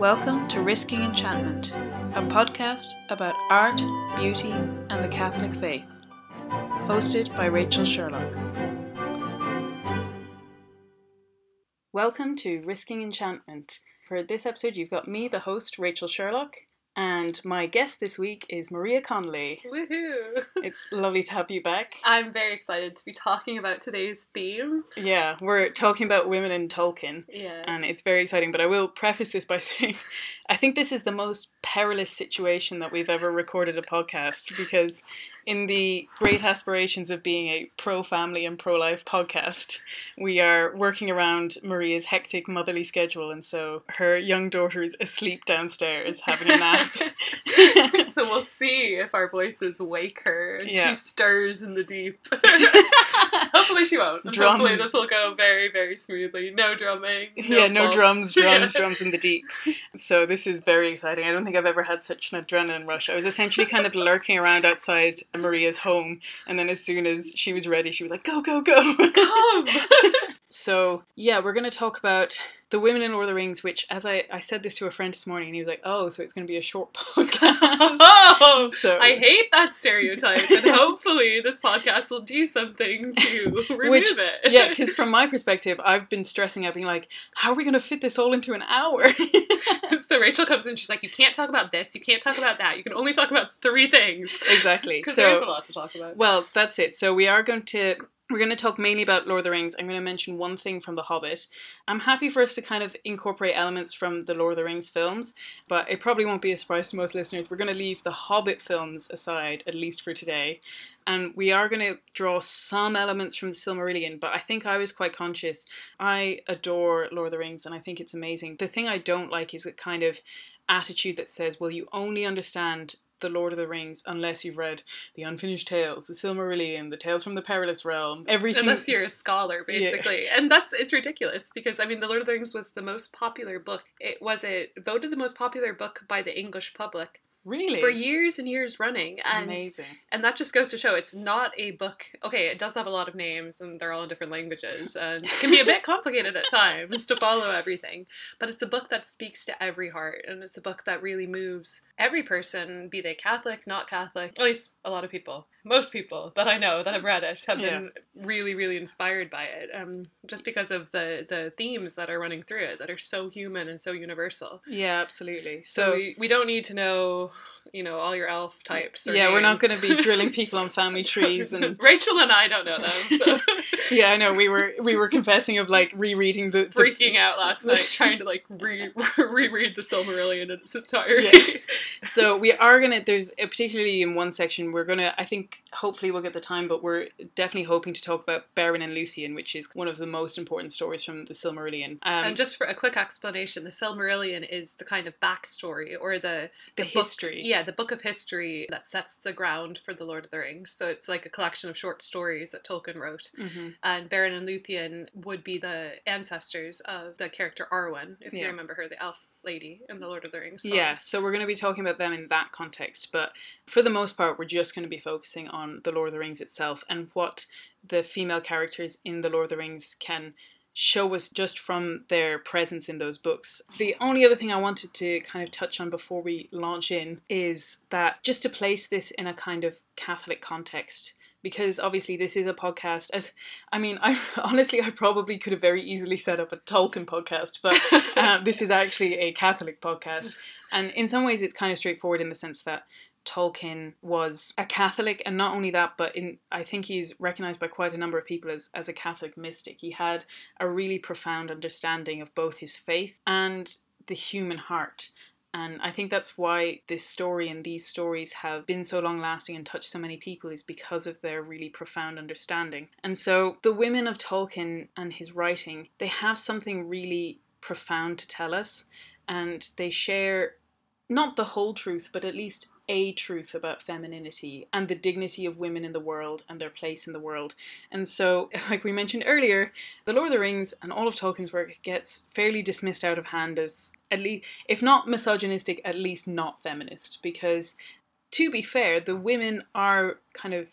Welcome to Risking Enchantment, a podcast about art, beauty, and the Catholic faith. Hosted by Rachel Sherlock. Welcome to Risking Enchantment. For this episode, you've got me, the host, Rachel Sherlock, and my guest this week is Maria Connolly. Woohoo! It's lovely to have you back. I'm very excited to be talking about today's theme. Yeah, we're talking about women in Tolkien. Yeah. and it's very exciting. But I will preface this by saying I think this is the most perilous situation that we've ever recorded a podcast because, in the great aspirations of being a pro family and pro life podcast, we are working around Maria's hectic motherly schedule, and so her young daughter is asleep downstairs having a nap. so we'll see if our voices wake her and Yeah. she stirs in the deep. Hopefully she won't. And Drums. Hopefully this will go very, very smoothly. No drumming. yeah, no bumps. drums, drums, Yeah. drums in the deep. So this is very exciting. I don't think I've ever had such an adrenaline rush. I was essentially kind of lurking around outside Maria's home, and then as soon as she was ready, she was like, "Go, go, go!" Come! so yeah, we're going to talk about the women in Lord of the Rings. Which, as I I said this to a friend this morning, and he was like, "Oh, so it's going to be a short podcast." oh, So- I hate that stereotype, and hopefully this podcast will do something to remove Which- it. yeah, because from my perspective, I've been stressing out, being like, "How are we going to fit this all into an hour?" so Rachel comes in, she's like, "You can't talk about this. You can't talk about that. You can only talk about three things." exactly. So there's a lot to talk about. Well, that's it. So we are going to we're going to talk mainly about Lord of the Rings. I'm going to mention one thing from The Hobbit. I'm happy for us to kind of incorporate elements from the Lord of the Rings films, but it probably won't be a surprise to most listeners. We're going to leave the Hobbit films aside, at least for today. And we are going to draw some elements from the Silmarillion, but I think I was quite conscious. I adore Lord of the Rings and I think it's amazing. The thing I don't like is a kind of attitude that says, well, you only understand the Lord of the Rings unless you've read the Unfinished Tales, the Silmarillion, the Tales from the Perilous Realm, everything. Unless you're a scholar, basically, and that's it's ridiculous because I mean, The Lord of the Rings was the most popular book. It was it voted the most popular book by the English public really for years and years running, and amazing. and that just goes to show it's not a book. Okay, it does have a lot of names and they're all in different languages, and it can be a bit complicated at times to follow everything. But it's a book that speaks to every heart, and it's a book that really moves every person, be they Catholic, not Catholic. At least a lot of people, most people that I know that have read it have been really, really inspired by it. Um, just because of the the themes that are running through it that are so human and so universal. Yeah, absolutely. So, So, we, we don't need to know, you know, all your elf types. Yeah, we're not going to be drilling people on family trees and Rachel and I don't know them, so yeah, I know we were we were confessing of like rereading the, the freaking out last night trying to like re- reread the Silmarillion in its entirety. Yeah. so we are gonna there's uh, particularly in one section we're gonna i think hopefully we'll get the time but we're definitely hoping to talk about Beren and Luthien which is one of the most important stories from the Silmarillion um, and just for a quick explanation, the Silmarillion is the kind of backstory or the the book- history yeah, the book of history that sets the ground for the Lord of the Rings. So it's like a collection of short stories that Tolkien wrote. hmm And Beren and Luthien would be the ancestors of the character Arwen, if you remember her, the elf lady in the Lord of the Rings. yeah so we're going to be talking about them in that context but for the most part we're just going to be focusing on the lord of the rings itself and what the female characters in the lord of the rings can show us just from their presence in those books. The only other thing I wanted to kind of touch on before we launch in is that just to place this in a kind of Catholic context. Because obviously this is a podcast. As I mean, I honestly I probably could have very easily set up a Tolkien podcast, but uh, this is actually a Catholic podcast, and in some ways it's kind of straightforward in the sense that Tolkien was a Catholic, and not only that, but in I think he's recognized by quite a number of people as, as a Catholic mystic. He had a really profound understanding of both his faith and the human heart. And I think that's why this story and these stories have been so long lasting and touched so many people is because of their really profound understanding. And so the women of Tolkien and his writing, they have something really profound to tell us, and they share not the whole truth, but at least a truth about femininity and the dignity of women in the world and their place in the world. And so, like we mentioned earlier, The Lord of the Rings and all of Tolkien's work gets fairly dismissed out of hand as, at least, if not misogynistic, at least not feminist. Because, to be fair, the women are kind of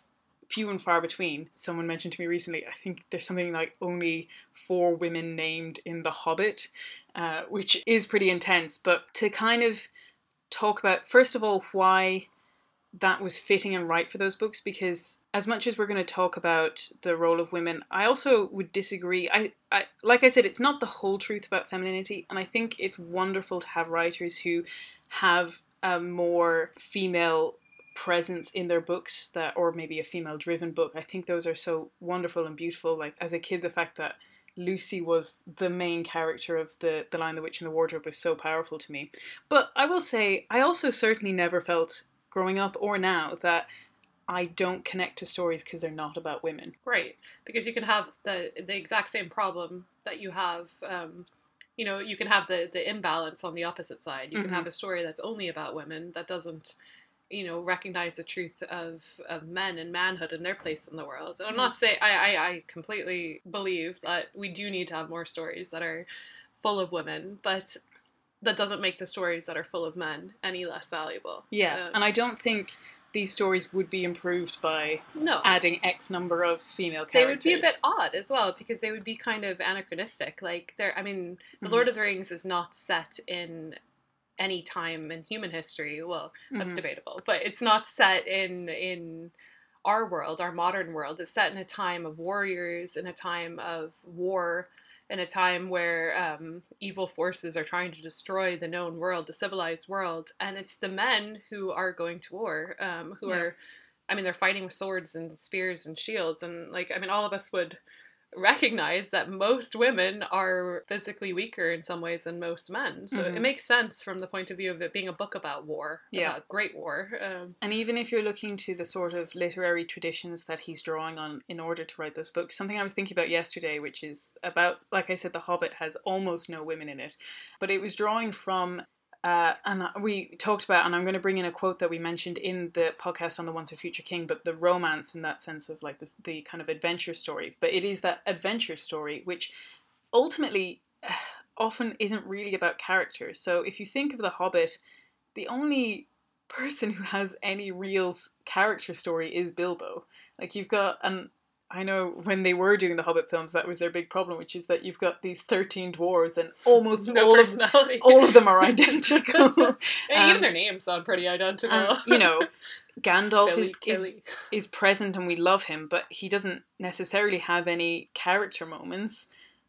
few and far between. Someone mentioned to me recently, I think there's something like only four women named in The Hobbit, uh, which is pretty intense. But to kind of talk about, first of all, why that was fitting and right for those books because as much as we're going to talk about the role of women i also would disagree. I, I like i said it's not the whole truth about femininity and i think it's wonderful to have writers who have a more female presence in their books that or maybe a female driven book. I think those are so wonderful and beautiful. Like as a kid the fact that Lucy was the main character of the the Lion, the Witch, in the Wardrobe was so powerful to me. But I will say, I also certainly never felt growing up or now that I don't connect to stories because they're not about women. Right, because you can have the the exact same problem that you have. Um, you know, you can have the the imbalance on the opposite side. You Mhm. can have a story that's only about women that doesn't, you know, recognize the truth of of men and manhood and their place in the world. And I'm not saying I, I I completely believe that we do need to have more stories that are full of women, but that doesn't make the stories that are full of men any less valuable. Yeah, Um, and I don't think these stories would be improved by no, adding X number of female characters. they would be a bit odd as well because they would be kind of anachronistic. Like they're, I mean, the Mhm. Lord of the Rings is not set in any time in human history. Well, that's Mhm. debatable, but it's not set in in our world, our modern world. It's set in a time of warriors, in a time of war, in a time where um, evil forces are trying to destroy the known world, the civilized world, and it's the men who are going to war, um, who Yeah. are, I mean, they're fighting with swords and spears and shields, and like, I mean, all of us would recognize that most women are physically weaker in some ways than most men. So Mhm. it makes sense from the point of view of it being a book about war, Yeah. about great war. Um, And even if you're looking to the sort of literary traditions that he's drawing on in order to write those books, something I was thinking about yesterday, which is about, like I said, The Hobbit has almost no women in it, but it was drawing from. Uh, and we talked about, and I'm going to bring in a quote that we mentioned in the podcast on the Once and Future King, but the romance in that sense of like the kind of adventure story. But it is that adventure story which ultimately often isn't really about characters. So if you think of The Hobbit, the only person who has any real character story is Bilbo. Like you've got, and I know when they were doing the Hobbit films, that was their big problem, which is that you've got these thirteen dwarves, and almost no all of all of them are identical. And even um, their names sound pretty identical. and you know, Gandalf is, is is present and we love him, but he doesn't necessarily have any character moments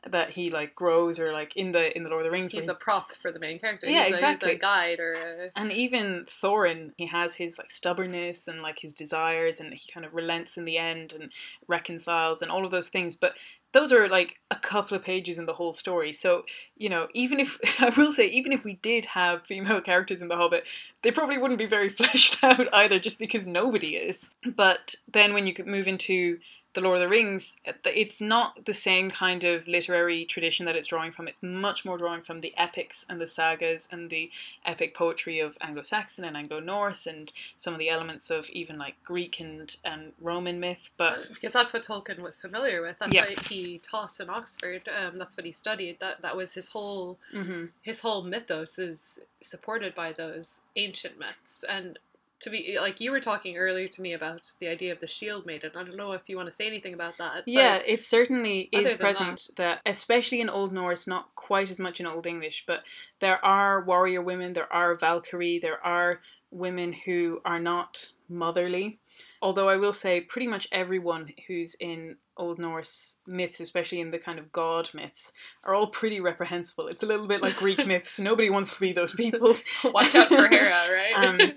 that he like grows or like in the in the Lord of the Rings. he's he- a prop for the main character. Yeah, he's a, exactly. He's a guide or a, and even Thorin, he has his like stubbornness and like his desires, and he kind of relents in the end and reconciles and all of those things. But those are like a couple of pages in the whole story. So you know, even if I will say, even if we did have female characters in The Hobbit, they probably wouldn't be very fleshed out either, just because nobody is. But then when you could move into the Lord of the Rings, it's not the same kind of literary tradition that it's drawing from. It's much more drawing from the epics and the sagas and the epic poetry of Anglo-Saxon and Anglo-Norse and some of the elements of even like Greek and, and Roman myth. But because that's what Tolkien was familiar with. That's Yeah. what he taught in Oxford. Um, that's what he studied. That that was his whole mhm, his whole mythos is supported by those ancient myths and to be like you were talking earlier to me about the idea of the shield maiden i don't know if you want to say anything about that yeah, it certainly is present that. especially in Old Norse, not quite as much in Old English, but there are warrior women, there are Valkyrie, there are women who are not motherly. Although I will say, pretty much everyone who's in Old Norse myths, especially in the kind of god myths, are all pretty reprehensible. It's a little bit like Greek myths. Nobody wants to be those people. watch out for hera right Um,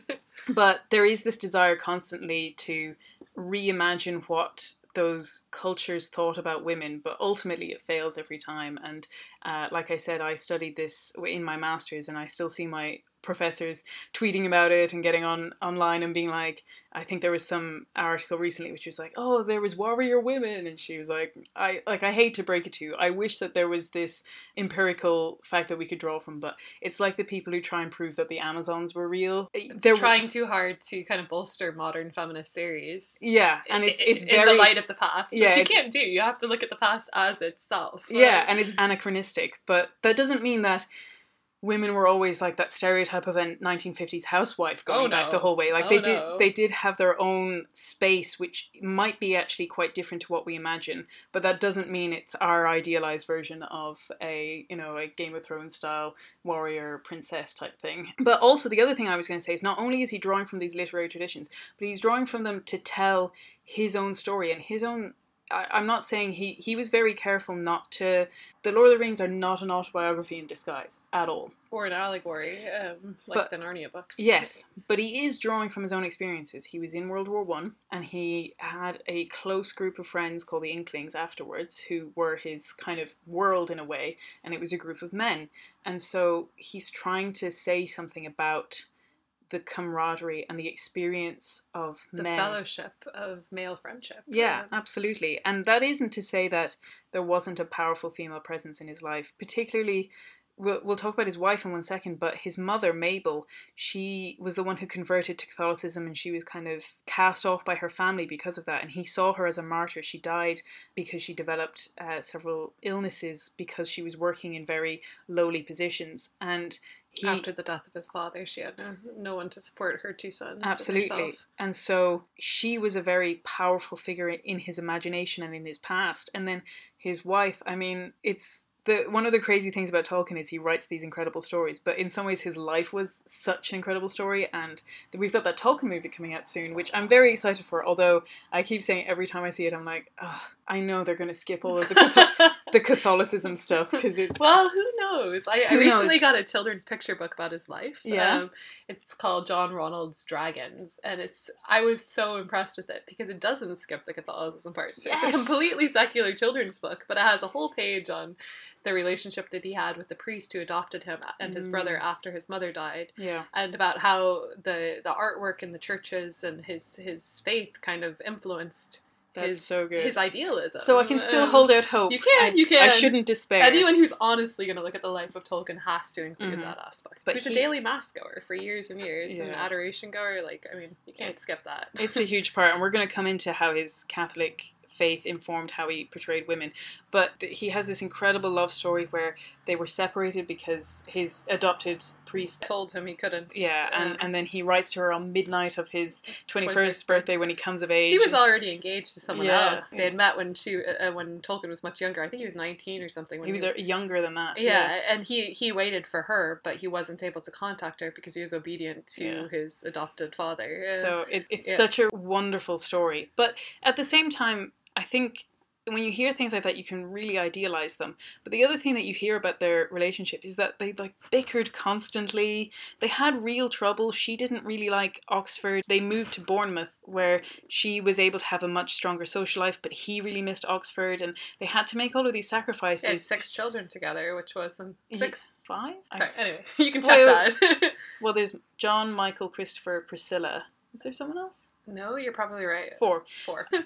but there is this desire constantly to reimagine what those cultures thought about women, but ultimately it fails every time. And uh, like I said, I studied this in my master's, and I still see my professors tweeting about it and getting on online and being like, I think there was some article recently which was like, oh, there was warrior women, and she was like, I like I hate to break it to you, I wish that there was this empirical fact that we could draw from, but it's like the people who try and prove that the Amazons were real. it's They're trying too hard to kind of bolster modern feminist theories. Yeah, and it's it's in very the light of the past Yeah, which you can't do. You have to look at the past as itself. Yeah, and it's anachronistic, but that doesn't mean that women were always like that stereotype of a 1950s housewife going Oh, back the whole way. Like Oh, they did no. they did have their own space which might be actually quite different to what we imagine but that doesn't mean it's our idealized version of a you know a game of thrones style warrior princess type thing. But also the other thing i was going to say is not only is he drawing from these literary traditions but he's drawing from them to tell his own story and his own I, I'm not saying he he was very careful not to. The Lord of the Rings are not an autobiography in disguise at all. Or an allegory, um, like But- the Narnia books. Yes, but he is drawing from his own experiences. He was in World War One, and he had a close group of friends called the Inklings afterwards, who were his kind of world in a way, and it was a group of men. And so he's trying to say something about the camaraderie and the experience of The men. fellowship of male friendship. Yeah, Um, absolutely. And that isn't to say that there wasn't a powerful female presence in his life, particularly. We'll, we'll talk about his wife in one second, but his mother, Mabel, she was the one who converted to Catholicism and she was kind of cast off by her family because of that. And he saw her as a martyr. She died because she developed uh, several illnesses because she was working in very lowly positions. And he, After the death of his father, she had no, no one to support her two sons. Absolutely. And so she was a very powerful figure in his imagination and in his past. And then his wife, I mean, it's the one of the crazy things about Tolkien is he writes these incredible stories, but in some ways his life was such an incredible story and we've got that Tolkien movie coming out soon, which I'm very excited for, although I keep saying every time I see it I'm like, oh, I know they're going to skip all of the, Catholic- the Catholicism stuff because it's well, who knows? I, I recently knows? got a children's picture book about his life. Yeah. Um, it's called John Ronald's Dragons, and it's I was so impressed with it because it doesn't skip the Catholicism parts. Yes. It's a completely secular children's book, but it has a whole page on the relationship that he had with the priest who adopted him and his Mm. brother after his mother died. yeah. and about how the the artwork in the churches and his his faith kind of influenced That's his so good. his idealism. So I can still Um, hold out hope. you can, I, you can. I shouldn't despair. Anyone who's honestly going to look at the life of Tolkien has to include Mhm. that aspect. But he's he- a daily mass goer for years and years, and an adoration goer. Like, I mean, you can't skip that. it's a huge part, and we're going to come into how his Catholic faith informed how he portrayed women. But he has this incredible love story where they were separated because his adopted priest. told him he couldn't. Yeah, and, um, and then he writes to her on midnight of his 21st 21st birthday when he comes of age. she was already engaged to someone Yeah. else. They had met when she uh, when Tolkien was much younger. I think he was nineteen or something. When He was uh, younger than that. Yeah, and he he waited for her, but he wasn't able to contact her because he was obedient to Yeah. his adopted father. Uh, So it, it's Yeah. such a wonderful story. But at the same time, I think when you hear things like that, you can really idealize them. But the other thing that you hear about their relationship is that they like bickered constantly. They had real trouble. She didn't really like Oxford. They moved to Bournemouth, where she was able to have a much stronger social life, but he really missed Oxford, and they had to make all of these they had sacrifices. six children together, which was um, six. Five? I- Sorry, anyway, you can check Well, that. Well, there's John, Michael, Christopher, Priscilla. Is there someone else? No, you're probably right. Four. Four.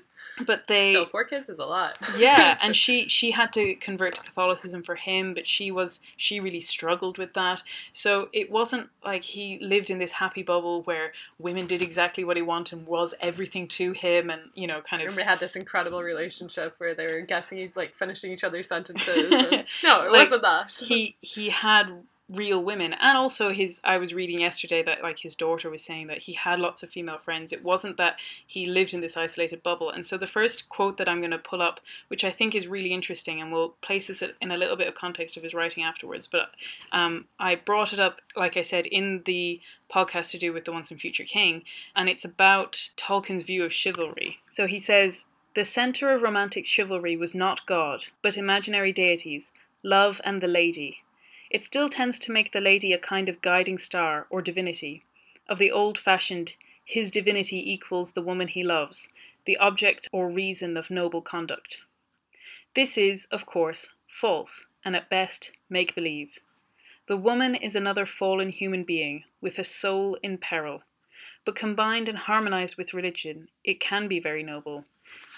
But they Still, four kids is a lot. yeah and she she had to convert to catholicism for him but she was she really struggled with that so it wasn't like he lived in this happy bubble where women did exactly what he wanted and was everything to him and you know kind of they had this incredible relationship where they were guessing, like finishing each other's sentences. and- no, it Like, wasn't that. he he had real women. And also his i was reading yesterday that like his daughter was saying that he had lots of female friends. It wasn't that he lived in this isolated bubble. And so the first quote that i'm going to pull up which i think is really interesting and we'll place this in a little bit of context of his writing afterwards but um, i brought it up like i said in the podcast to do with the once and future king and it's about tolkien's view of chivalry. So he says the center of romantic chivalry was not god but imaginary deities love and the lady it still tends to make the lady a kind of guiding star or divinity, of the old fashioned, his divinity equals the woman he loves, the object or reason of noble conduct. This is, of course, false, and at best, make believe. The woman is another fallen human being, with a soul in peril. But combined and harmonized with religion, it can be very noble.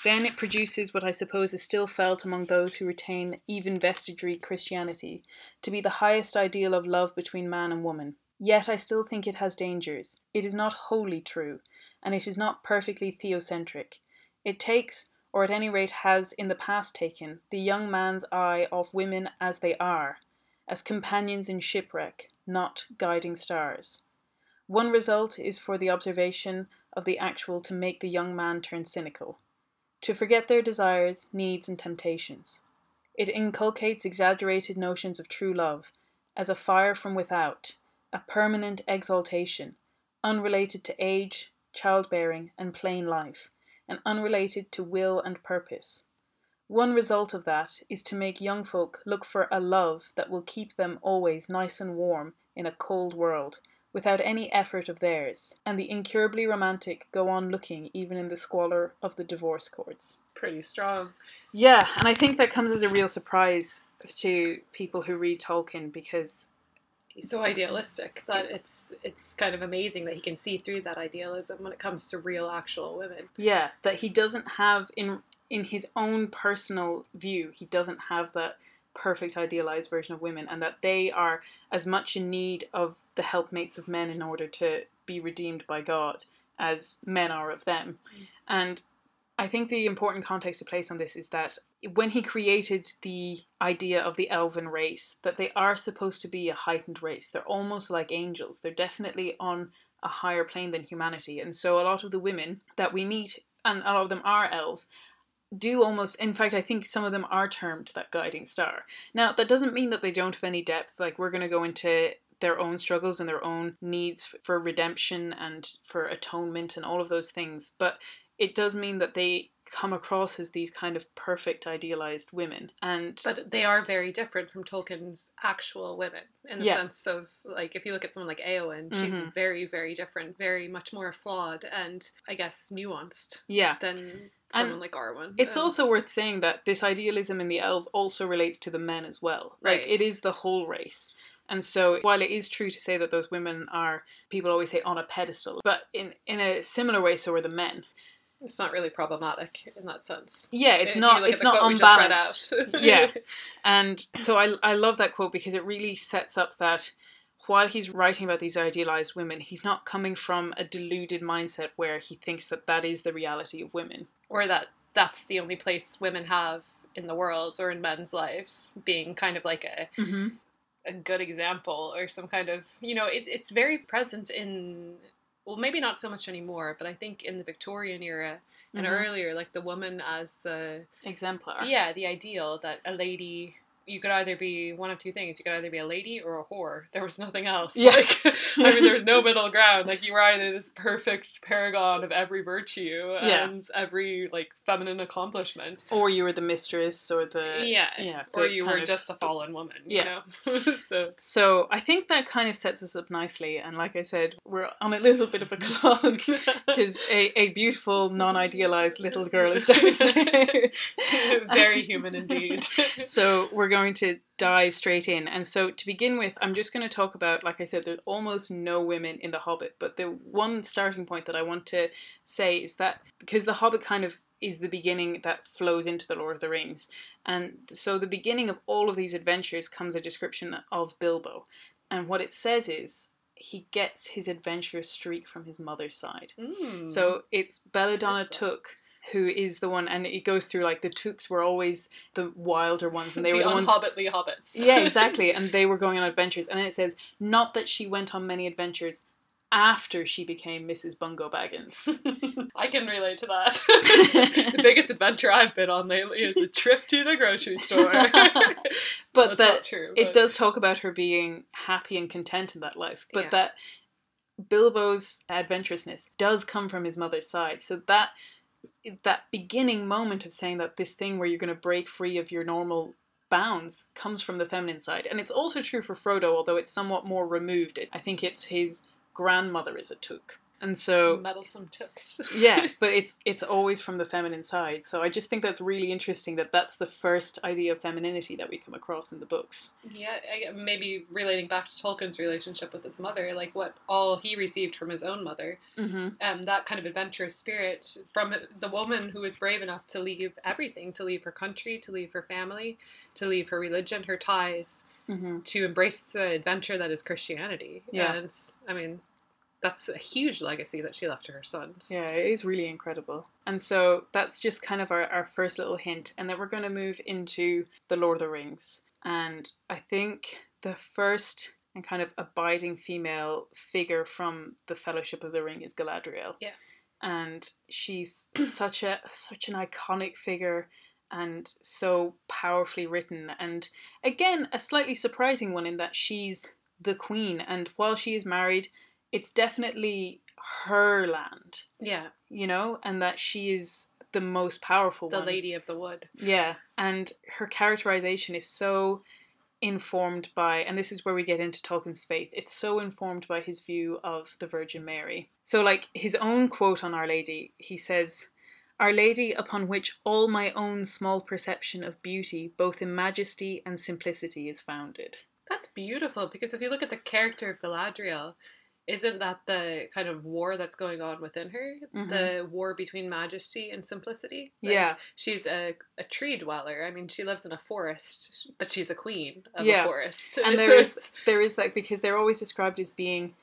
Then it produces what I suppose is still felt among those who retain even vestigary Christianity to be the highest ideal of love between man and woman. Yet I still think it has dangers. It is not wholly true, and it is not perfectly theocentric. It takes, or at any rate has in the past taken, the young man's eye off women as they are, as companions in shipwreck, not guiding stars. One result is for the observation of the actual to make the young man turn cynical, to forget their desires, needs, and temptations. It inculcates exaggerated notions of true love as a fire from without, a permanent exaltation, unrelated to age, childbearing, and plain life, and unrelated to will and purpose. One result of that is to make young folk look for a love that will keep them always nice and warm in a cold world, without any effort of theirs, and the incurably romantic go on looking even in the squalor of the divorce courts. Pretty strong. Yeah, and I think that comes as a real surprise to people who read Tolkien because He's so idealistic that it's it's kind of amazing that he can see through that idealism when it comes to real actual women. yeah, that he doesn't have in in his own personal view, he doesn't have that perfect idealized version of women and that they are as much in need of the helpmates of men in order to be redeemed by God as men are of them. Mm. And I think the important context to place on this is that when he created the idea of the elven race, that they are supposed to be a heightened race. They're almost like angels. They're definitely on a higher plane than humanity. And so a lot of the women that we meet, and a lot of them are elves, do almost in fact i think some of them are termed that guiding star now that doesn't mean that they don't have any depth like we're going to go into their own struggles and their own needs for redemption and for atonement and all of those things but it does mean that they come across as these kind of perfect idealized women and But they are very different from Tolkien's actual women in the Yeah. sense of like if you look at someone like Eowyn, she's Mhm. very very different, very much more flawed and I guess nuanced yeah than And someone like Arwen. It's Um, also worth saying that this idealism in the elves also relates to the men as well. Like Right. it is the whole race. And so while it is true to say that those women are people always say on a pedestal, but in in a similar way so are the men. it's not really problematic in that sense. Yeah, it's If not it's not unbalanced. Yeah. And so I I love that quote because it really sets up that while he's writing about these idealized women, he's not coming from a deluded mindset where he thinks that that is the reality of women. or that that's the only place women have in the world or in men's lives, being kind of like a Mm-hmm. A good example or some kind of you know it's it's very present in well maybe not so much anymore but I think in the Victorian era and Mhm. earlier like the woman as the Exemplar. yeah the ideal that a lady you could either be one of two things you could either be a lady or a whore there was nothing else Yeah. like I mean there was no middle ground like you were either this perfect paragon of every virtue Yeah. and every like feminine accomplishment Or you were the mistress or the yeah yeah, or you were of- just a fallen woman Yeah. you know so So I think that kind of sets us up nicely, and like I said, we're on a little bit of a clock because a, a beautiful, non-idealized little girl is downstairs. Very human indeed. so we're going to dive straight in. And so to begin with, I'm just going to talk about, like I said, there's almost no women in The Hobbit, but the one starting point that I want to say is that because The Hobbit kind of is the beginning that flows into The Lord of the Rings. And so the beginning of all of these adventures comes a description of Bilbo. And what it says is he gets his adventurous streak from his mother's side. Mm. So it's Belladonna. Took who is the one, and it goes through like the Tooks were always the wilder ones, and they the were the ones. unhobbitly hobbits. Yeah, exactly, and they were going on adventures. And then it says not that she went on many adventures after she became Mrs. Bungo Baggins. I can relate to that. the biggest adventure I've been on lately is a trip to the grocery store. but That's that not true. it does talk about her being happy and content in that life, but Yeah. that Bilbo's adventurousness does come from his mother's side. So that that beginning moment of saying that this thing where you're going to break free of your normal bounds comes from the feminine side, and it's also true for Frodo, although it's somewhat more removed. I think it's his grandmother is a Took, and so meddlesome tooks. yeah but it's it's always from the feminine side so i just think that's really interesting that that's the first idea of femininity that we come across in the books Yeah, I, maybe relating back to Tolkien's relationship with his mother, like what all he received from his own mother, mm-hmm. um, that kind of adventurous spirit from the woman who was brave enough to leave everything, to leave her country, to leave her family, to leave her religion, her ties, Mm-hmm. to embrace the adventure that is Christianity. Yeah. And I mean, that's a huge legacy that she left to her sons. yeah it is really incredible and so that's just kind of our, our first little hint and then we're going to move into the lord of the rings and i think the first and kind of abiding female figure from the Fellowship of the Ring is Galadriel. Yeah. And she's such a such an iconic figure and so powerfully written and again a slightly surprising one in that she's the queen and while she is married it's definitely her land Yeah, you know and that she is the most powerful the one Lady of the Wood. yeah, and her characterization is so informed by, and this is where we get into Tolkien's faith, it's so informed by his view of the Virgin Mary. So, like his own quote on Our Lady, he says, Our Lady, upon which all my own small perception of beauty, both in majesty and simplicity, is founded. That's beautiful because if you look at the character of Galadriel, isn't that the kind of war that's going on within her? Mhm. The war between majesty and simplicity? Yeah. She's a, a tree dweller. I mean, she lives in a forest, but she's a queen of Yeah. a forest. And So there is there is that because they're always described as being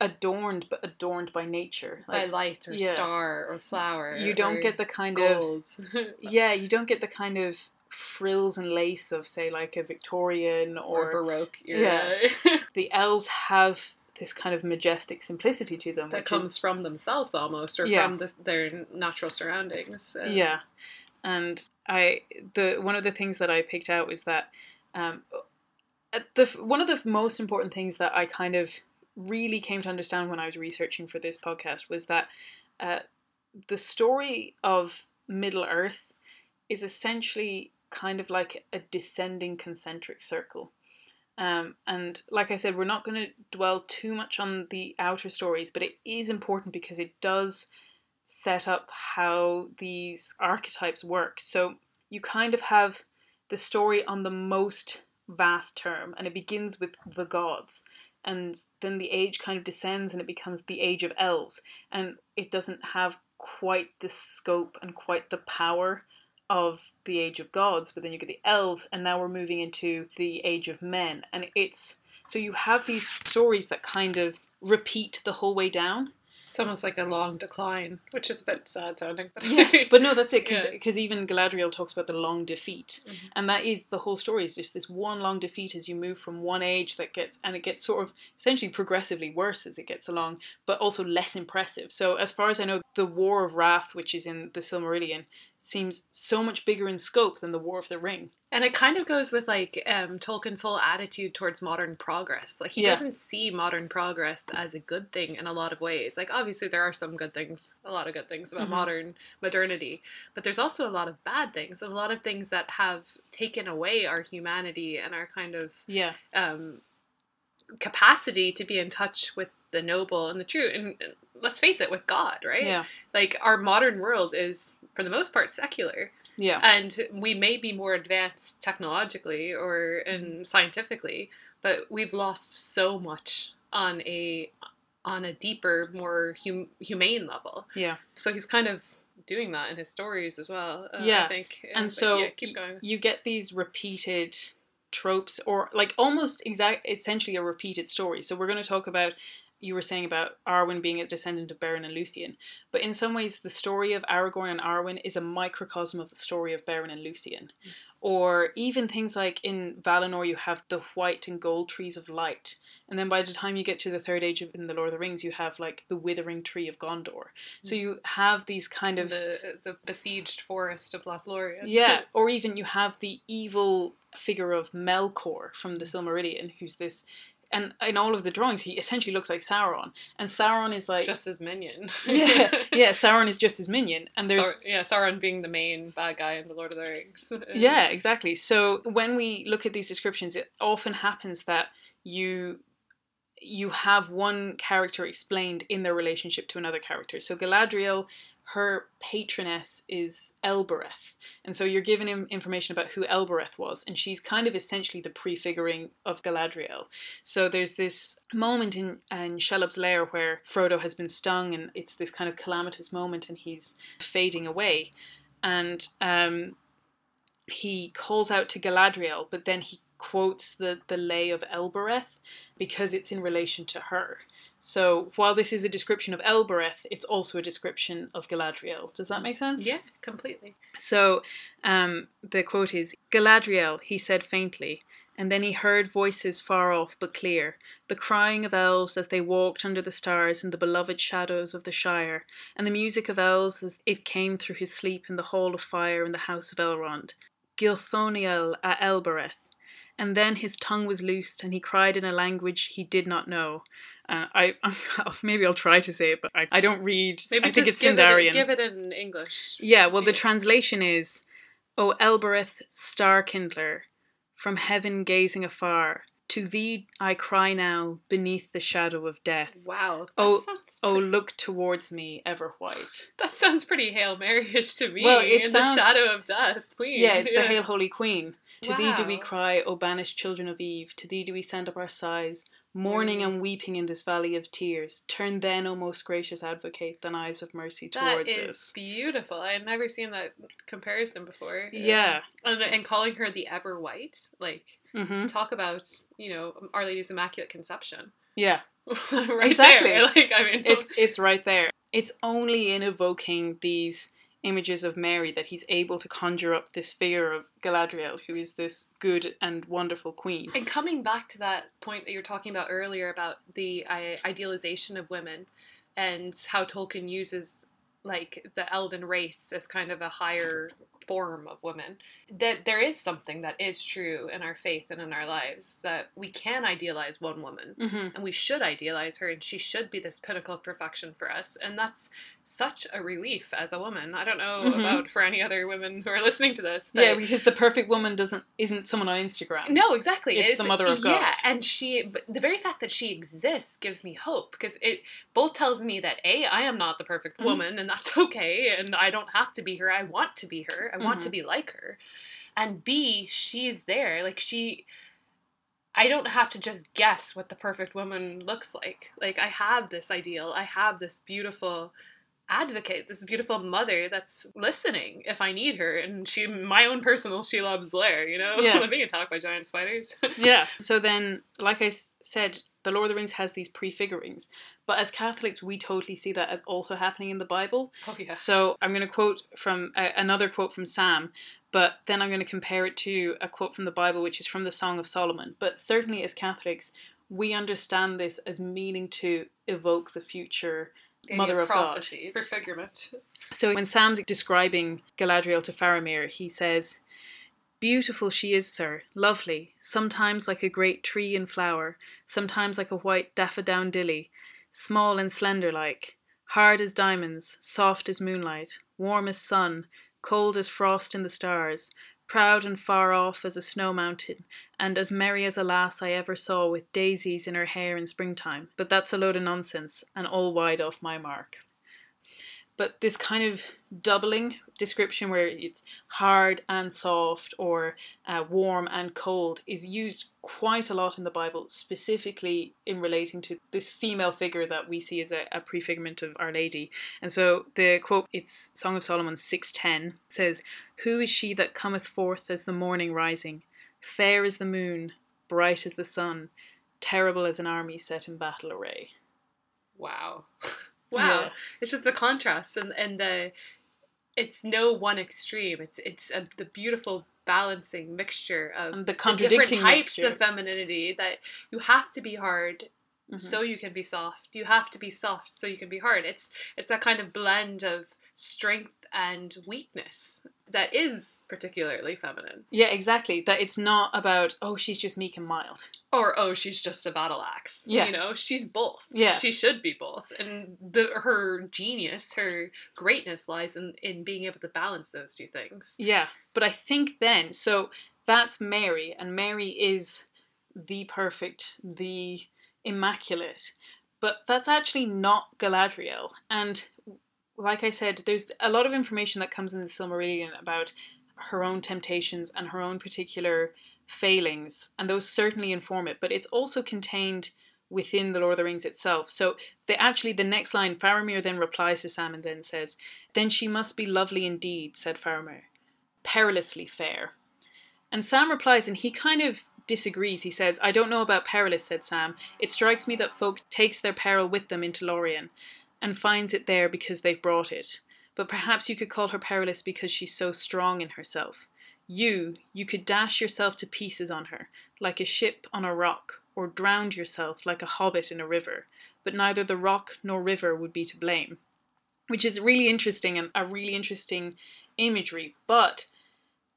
adorned, but adorned by nature. by Like, light or yeah. star or flower. you don't get the kind of yeah, you don't get the kind of frills and lace of say like a Victorian or, or, Baroque era the elves have this kind of majestic simplicity to them that comes is, from themselves almost or Yeah. from the, their natural surroundings. Um, yeah and i the one of the things that i picked out was that um the one of the most important things that i kind of really came to understand when i was researching for this podcast was that uh, the story of middle earth is essentially kind of like a descending concentric circle um, and like I said, we're not going to dwell too much on the outer stories, but it is important because it does set up how these archetypes work. So you kind of have the story on the most vast term, and it begins with the gods. And then the age kind of descends and it becomes the age of elves. And it doesn't have quite the scope and quite the power of the age of gods, but then you get the elves, and now we're moving into the age of men. And it's so you have these stories that kind of repeat the whole way down. It's almost like a long decline, which is a bit sad sounding. But, yeah, But no, that's it, Yeah. because even Galadriel talks about the long defeat, Mhm. and that is the whole story. Is just this one long defeat as you move from one age that gets, and it gets sort of essentially progressively worse as it gets along, but also less impressive. So as far as I know, the War of Wrath, which is in the Silmarillion, seems so much bigger in scope than the War of the Ring. And it kind of goes with like um, Tolkien's whole attitude towards modern progress. Like he Yeah. doesn't see modern progress as a good thing in a lot of ways. Like obviously there are some good things, a lot of good things about Mhm. modern modernity, but there's also a lot of bad things, a lot of things that have taken away our humanity and our kind of Yeah, um, capacity to be in touch with the noble and the true. And and let's face it, with God, right? yeah, Like our modern world is for the most part secular. Yeah, and we may be more advanced technologically or and scientifically but we've lost so much on a on a deeper more hum, humane level. Yeah. so he's kind of doing that in his stories as well uh, Yeah. i think. And But so yeah, keep going. you get these repeated tropes or like almost exact essentially a repeated story. So we're going to talk about you were saying about Arwen being a descendant of Beren and Luthien but in some ways the story of Aragorn and Arwen is a microcosm of the story of Beren and Luthien. Mm. Or even things like in Valinor you have the white and gold trees of light and then by the time you get to the third age of in the Lord of the Rings you have like the withering tree of Gondor. So mm. you have these kind of the the besieged forest of Lothlorien. Yeah, or even you have the evil figure of Melkor from the Silmarillion, who's this, and in all of the drawings, he essentially looks like Sauron, and Sauron is like, just as minion yeah, yeah, Sauron is just his minion, and there's. Yeah Sauron being the main bad guy in the Lord of the Rings Yeah, exactly. So when we look at these descriptions, it often happens that you you have one character explained in their relationship to another character. So Galadriel, her patroness is Elbereth, and so you're given him information about who Elbereth was, and she's kind of essentially the prefiguring of Galadriel. So there's this moment in in Shelob's lair where Frodo has been stung, and it's this kind of calamitous moment, and he's fading away, and um, he calls out to Galadriel, but then he quotes the, the lay of Elbereth because it's in relation to her. So while this is a description of Elbereth, it's also a description of Galadriel. Does that make sense? yeah completely So um, the quote is Galadriel, he said faintly, And then he heard voices far off but clear, the crying of elves as they walked under the stars in the beloved shadows of the Shire, and the music of elves as it came through his sleep in the hall of fire in the house of Elrond. Gilthoniel a Elbereth. And then his tongue was loosed, and he cried in a language he did not know. Uh, I maybe I'll try to say it, but I, I don't read. Maybe I think it's give Sindarin. It, give it in English. Yeah, well, the translation is, "O Elbereth, star kindler, from heaven gazing afar, to thee I cry now beneath the shadow of death. Wow. Oh, sounds Oh, look towards me, ever white." that sounds pretty Hail Mary-ish to me. Well, it in sound- the shadow of death, Queen. Yeah, it's the Hail Holy Queen. To thee do we cry, O banished children of Eve. To thee do we send up our sighs, mourning Mm. and weeping in this valley of tears. Turn then, O most gracious advocate, thine eyes of mercy towards is us. beautiful. I had never seen that comparison before. Yeah. And, and calling her the ever white, like hmm talk about you know Our Lady's Immaculate Conception. Yeah. right Exactly. there. Like I mean, It's it's right there. It's only in evoking these images of Mary that he's able to conjure up this figure of Galadriel, who is this good and wonderful queen. And coming back to that point that you were talking about earlier about the uh, idealization of women and how Tolkien uses like the elven race as kind of a higher form of women, that there is something that is true in our faith and in our lives that we can idealize one woman hmm and we should idealize her and she should be this pinnacle of perfection for us and that's such a relief as a woman i don't know Mhm. about for any other women who are listening to this but Yeah, because the perfect woman doesn't isn't someone on Instagram. no exactly It's the mother of God. yeah and she but the very fact that she exists gives me hope because it both tells me that a i am not the perfect Mhm. woman and that's okay and i don't have to be her i want to be her i want to Mhm. be like her and b she's there like she I don't have to just guess what the perfect woman looks like. Like I have this ideal, I have this beautiful advocate, this beautiful mother that's listening if I need her, and she, my own personal Shelob's lair, you know, Yeah. being attacked by giant spiders. Yeah. So then, like I s- said, the Lord of the Rings has these prefigurings, but as Catholics, we totally see that as also happening in the Bible. oh yeah, So I'm going to quote from uh, another quote from Sam, but then I'm going to compare it to a quote from the Bible, which is from the Song of Solomon. But certainly, as Catholics, we understand this as meaning to evoke the future The Mother of God. prefigurement. So when Sam's describing Galadriel to Faramir, he says, Beautiful she is, sir, lovely, sometimes like a great tree in flower, sometimes like a white daffodowndilly, small and slender like, hard as diamonds, soft as moonlight, warm as sun, cold as frost in the stars, proud and far off as a snow mountain, and as merry as a lass I ever saw with daisies in her hair in springtime. But that's a load of nonsense, and all wide off my mark but this kind of doubling description where it's hard and soft or uh, warm and cold is used quite a lot in the Bible, specifically in relating to this female figure that we see as a, a prefigurement of Our Lady. And so the quote, it's Song of Solomon 6.10, says, Who is she that cometh forth as the morning rising, fair as the moon, bright as the sun, terrible as an army set in battle array? Wow. wow. Yeah. It's just the contrast and, and the it's no one extreme. It's it's a, the beautiful balancing mixture of And the different types mixture. of femininity that you have to be hard Mhm. so you can be soft. You have to be soft so you can be hard. It's it's that kind of blend of strength and weakness that is particularly feminine. Yeah, exactly. That it's not about, oh, she's just meek and mild. Or oh, she's just a battle axe. Yeah. you know, she's both. Yeah. she should be both, and the her genius, her greatness lies in in being able to balance those two things. Yeah. But I think then, so that's Mary, and Mary is the perfect, the immaculate. But that's actually not Galadriel. And like I said, there's a lot of information that comes in the Silmarillion about her own temptations and her own particular failings, and those certainly inform it. But it's also contained within the Lord of the Rings itself. So actually the next line, Faramir then replies to Sam and then says, "Then she must be lovely indeed," said Faramir, "perilously fair." And Sam replies, and he kind of disagrees. He says, "I don't know about perilous," said Sam. "It strikes me that folk takes their peril with them into Lorien, and finds it there because they've brought it. But perhaps you could call her perilous because she's so strong in herself. You, you could dash yourself to pieces on her, like a ship on a rock, or drown yourself like a hobbit in a river, but neither the rock nor river would be to blame. Which is really interesting and a really interesting imagery, but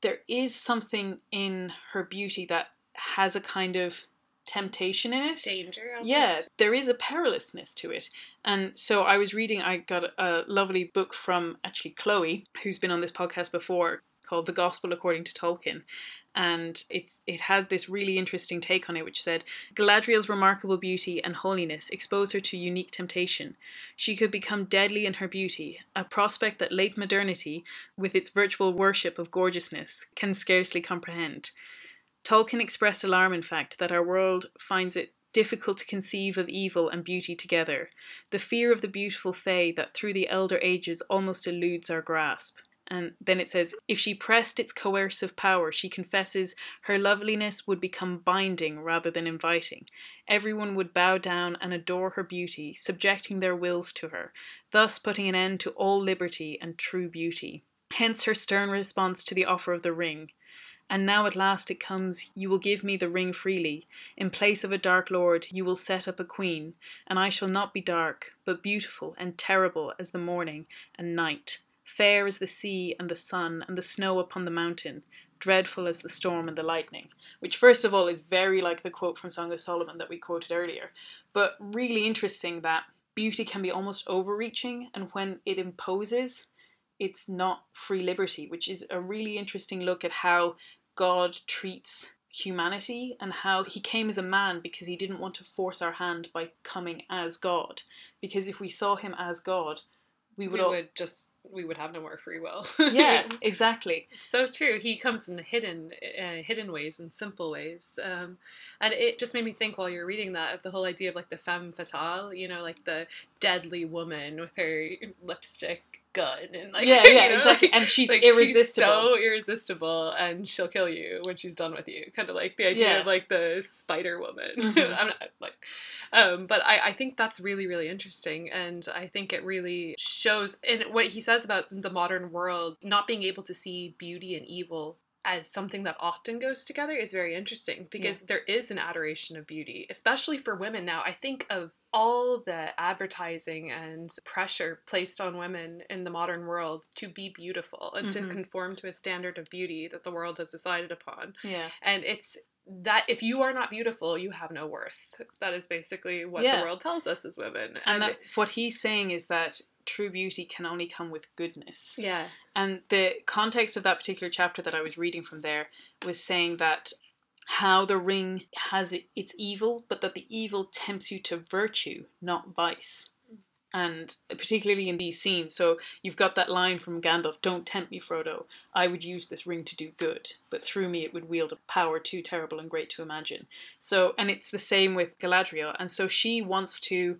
there is something in her beauty that has a kind of temptation in it. Danger. Almost. Yeah, there is a perilousness to it. And so I was reading, I got a lovely book from actually Chloe, who's been on this podcast before, called The Gospel According to Tolkien. And it's it had this really interesting take on it, which said Galadriel's remarkable beauty and holiness expose her to unique temptation. She could become deadly in her beauty, a prospect that late modernity, with its virtual worship of gorgeousness, can scarcely comprehend. Tolkien expressed alarm, in fact, that our world finds it difficult to conceive of evil and beauty together, the fear of the beautiful Fae that through the elder ages almost eludes our grasp. And then it says, if she pressed its coercive power, she confesses her loveliness would become binding rather than inviting. Everyone would bow down and adore her beauty, subjecting their wills to her, thus putting an end to all liberty and true beauty. Hence her stern response to the offer of the ring. And now at last it comes, you will give me the ring freely. In place of a dark lord, you will set up a queen, and I shall not be dark, but beautiful and terrible as the morning and night, fair as the sea and the sun and the snow upon the mountain, dreadful as the storm and the lightning. Which, first of all, is very like the quote from Song of Solomon that we quoted earlier, but really interesting that beauty can be almost overreaching, and when it imposes, it's not free liberty, which is a really interesting look at how God treats humanity and how he came as a man because he didn't want to force our hand by coming as God. Because if we saw him as God, we would, we all, would just we would have no more free will. yeah, exactly. so true. He comes in hidden, uh, hidden ways and simple ways, um, and it just made me think while you're reading that of the whole idea of like the femme fatale. You know, like the deadly woman with her lipstick gun and like yeah, yeah, you know, exactly. And she's like, irresistible. She's so irresistible, and she'll kill you when she's done with you. Kind of like the idea Yeah. of like the Spider Woman. Mhm. I'm not like, um, but I, I think that's really really interesting, and I think it really shows in what he says about the modern world not being able to see beauty and evil as something that often goes together is very interesting because there is an adoration of beauty, especially for women now. I think of all the advertising and pressure placed on women in the modern world to be beautiful and Mhm. to conform to a standard of beauty that the world has decided upon. Yeah. And it's that if you are not beautiful, you have no worth. That is basically what Yeah. the world tells us as women. And that, what he's saying is that true beauty can only come with goodness. yeah, And the context of that particular chapter that I was reading from there was saying that how the ring has it, its evil, but that the evil tempts you to virtue, not vice. And particularly in these scenes, so you've got that line from Gandalf Don't tempt me, Frodo. I would use this ring to do good, but through me it would wield a power too terrible and great to imagine. So, and it's the same with Galadriel. And so she wants to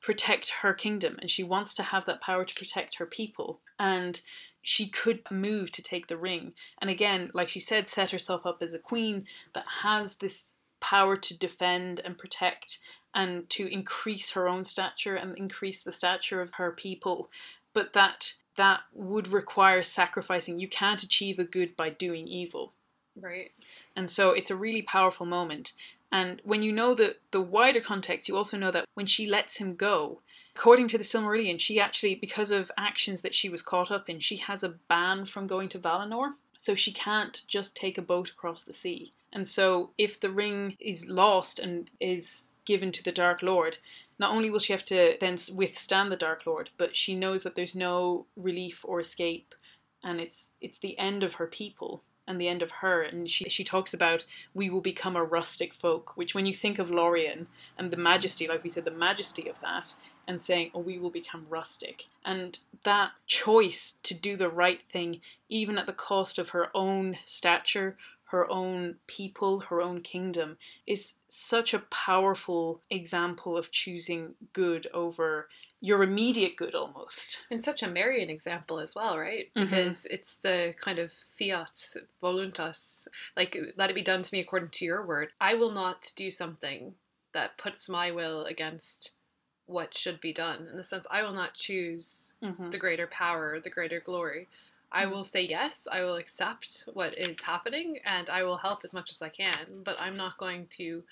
protect her kingdom and she wants to have that power to protect her people. And she could move to take the ring. And again, like she said, set herself up as a queen that has this power to defend and protect and to increase her own stature and increase the stature of her people. But that that would require sacrificing. You can't achieve a good by doing evil. right. And so it's a really powerful moment. And when you know the, the wider context, you also know that when she lets him go, according to the Silmarillion, she actually, because of actions that she was caught up in, she has a ban from going to Valinor. So she can't just take a boat across the sea. And so if the ring is lost and is given to the Dark Lord, not only will she have to then withstand the Dark Lord, but she knows that there's no relief or escape, and it's it's the end of her people and the end of her. And she she talks about we will become a rustic folk, which when you think of Lorien and the majesty, like we said, the majesty of that, and saying, oh, we will become rustic, and that choice to do the right thing, even at the cost of her own stature. Her own people, her own kingdom, is such a powerful example of choosing good over your immediate good almost. And such a Marian example as well, right? Mhm. Because it's the kind of fiat voluntas, like let it be done to me according to your word. I will not do something that puts my will against what should be done. In the sense, I will not choose Mm-hmm. the greater power, the greater glory. I will say yes, I will accept what is happening and I will help as much as I can, but I'm not going to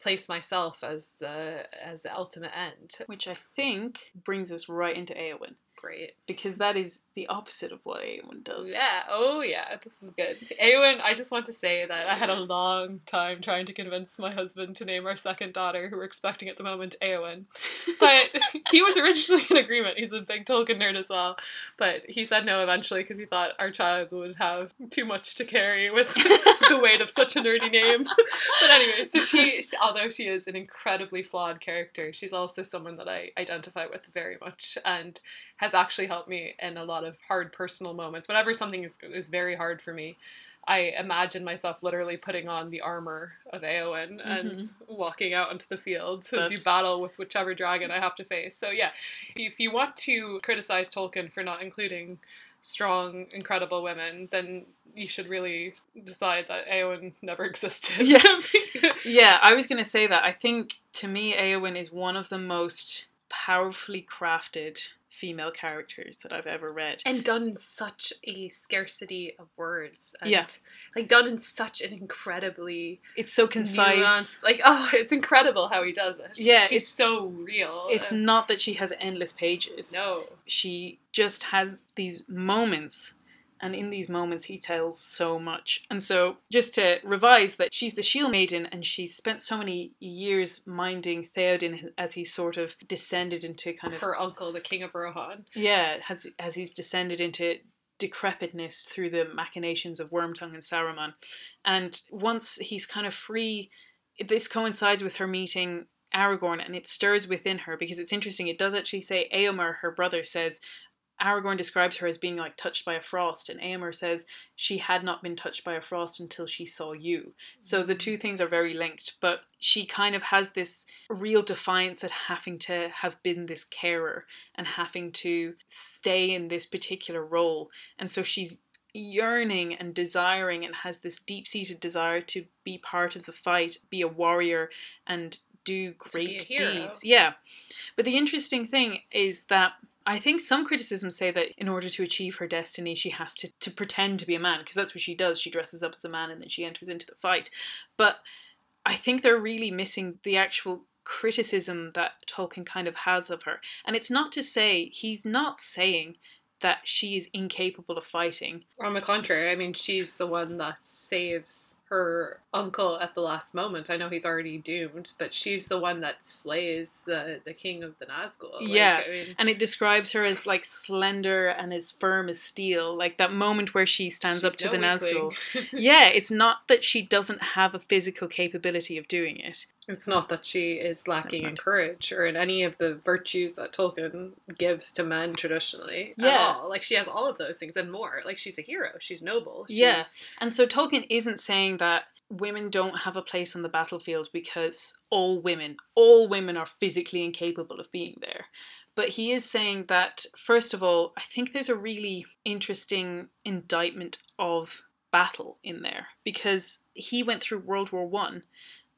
place myself as the as the ultimate end. Which I think brings us right into Eowyn. Great. Because that is the opposite of what Eowyn does. Yeah, oh yeah, this is good. Eowyn, I just want to say that I had a long time trying to convince my husband to name our second daughter, who we're expecting at the moment, Eowyn. But he was originally in agreement. He's a big Tolkien nerd as well. But he said no eventually because he thought our child would have too much to carry with the weight of such a nerdy name. but anyway, so she, although she is an incredibly flawed character, she's also someone that I identify with very much. And has actually helped me in a lot of hard personal moments. Whenever something is, is very hard for me, I imagine myself literally putting on the armor of Eowyn mm-hmm. and walking out into the field to That's... do battle with whichever dragon I have to face. So yeah, if you want to criticize Tolkien for not including strong, incredible women, then you should really decide that Eowyn never existed. Yeah, yeah. I was going to say that. I think to me, Eowyn is one of the most powerfully crafted female characters that I've ever read. And done in such a scarcity of words. And yeah. Like done in such an incredibly It's so concise. Nuanced, like oh, it's incredible how he does it. Yeah. She's it's, so real. It's not that she has endless pages. No. She just has these moments and in these moments he tells so much. And so, just to revise that she's the Shield Maiden and she's spent so many years minding Theoden as he sort of descended into kind of her uncle, the King of Rohan. Yeah, has as he's descended into decrepitness through the machinations of Wormtongue and Saruman. And once he's kind of free, this coincides with her meeting Aragorn and it stirs within her because it's interesting. It does actually say Eomer, her brother, says, Aragorn describes her as being like touched by a frost, and Eomer says she had not been touched by a frost until she saw you. So the two things are very linked, but she kind of has this real defiance at having to have been this carer and having to stay in this particular role. And so she's yearning and desiring and has this deep seated desire to be part of the fight, be a warrior, and do great deeds. Yeah. But the interesting thing is that I think some criticisms say that in order to achieve her destiny, she has to, to pretend to be a man, because that's what she does. She dresses up as a man and then she enters into the fight. But I think they're really missing the actual criticism that Tolkien kind of has of her. And it's not to say, he's not saying that she is incapable of fighting. On the contrary, I mean, she's the one that saves her uncle at the last moment. I know he's already doomed, but she's the one that slays the the king of the Nazgul. Like, yeah, I mean, and it describes her as like slender and as firm as steel. Like that moment where she stands up to no the Nazgul. yeah, it's not that she doesn't have a physical capability of doing it. It's not that she is lacking in courage or in any of the virtues that Tolkien gives to men traditionally. Yeah, like she has all of those things and more. Like she's a hero. She's noble. She's... Yeah, and so Tolkien isn't saying that women don't have a place on the battlefield because all women, all women are physically incapable of being there. But he is saying that, first of all, I think there's a really interesting indictment of battle in there because he went through World War One,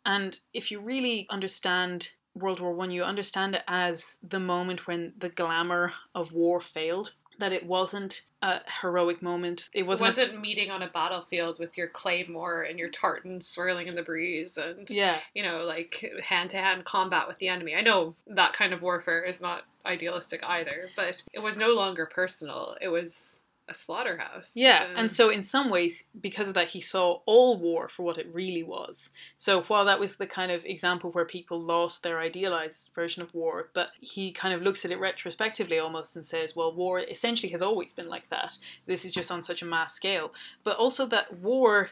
and if you really understand World War One, you understand it as the moment when the glamour of war failed that it wasn't a heroic moment. It wasn't, it wasn't a, meeting on a battlefield with your claymore and your tartan swirling in the breeze and yeah. you know like hand to hand combat with the enemy. I know that kind of warfare is not idealistic either, but it was no longer personal. It was a slaughterhouse. Yeah, and, and so in some ways, because of that, he saw all war for what it really was. So while that was the kind of example where people lost their idealized version of war, but he kind of looks at it retrospectively almost and says, well, war essentially has always been like that. This is just on such a mass scale. But also that war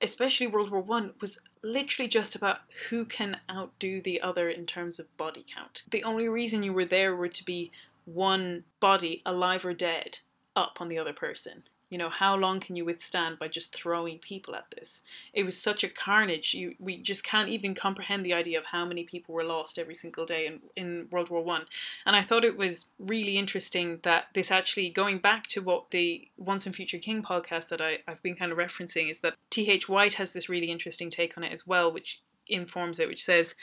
especially World War One, was literally just about who can outdo the other in terms of body count. The only reason you were there were to be one body, alive or dead, up on the other person. You know, how long can you withstand by just throwing people at this? It was such a carnage. You, we just can't even comprehend the idea of how many people were lost every single day in, in World War One. And I thought it was really interesting that this actually, going back to what the Once and Future King podcast that I, I've been kind of referencing, is that T.H. White has this really interesting take on it as well, which informs it, which says,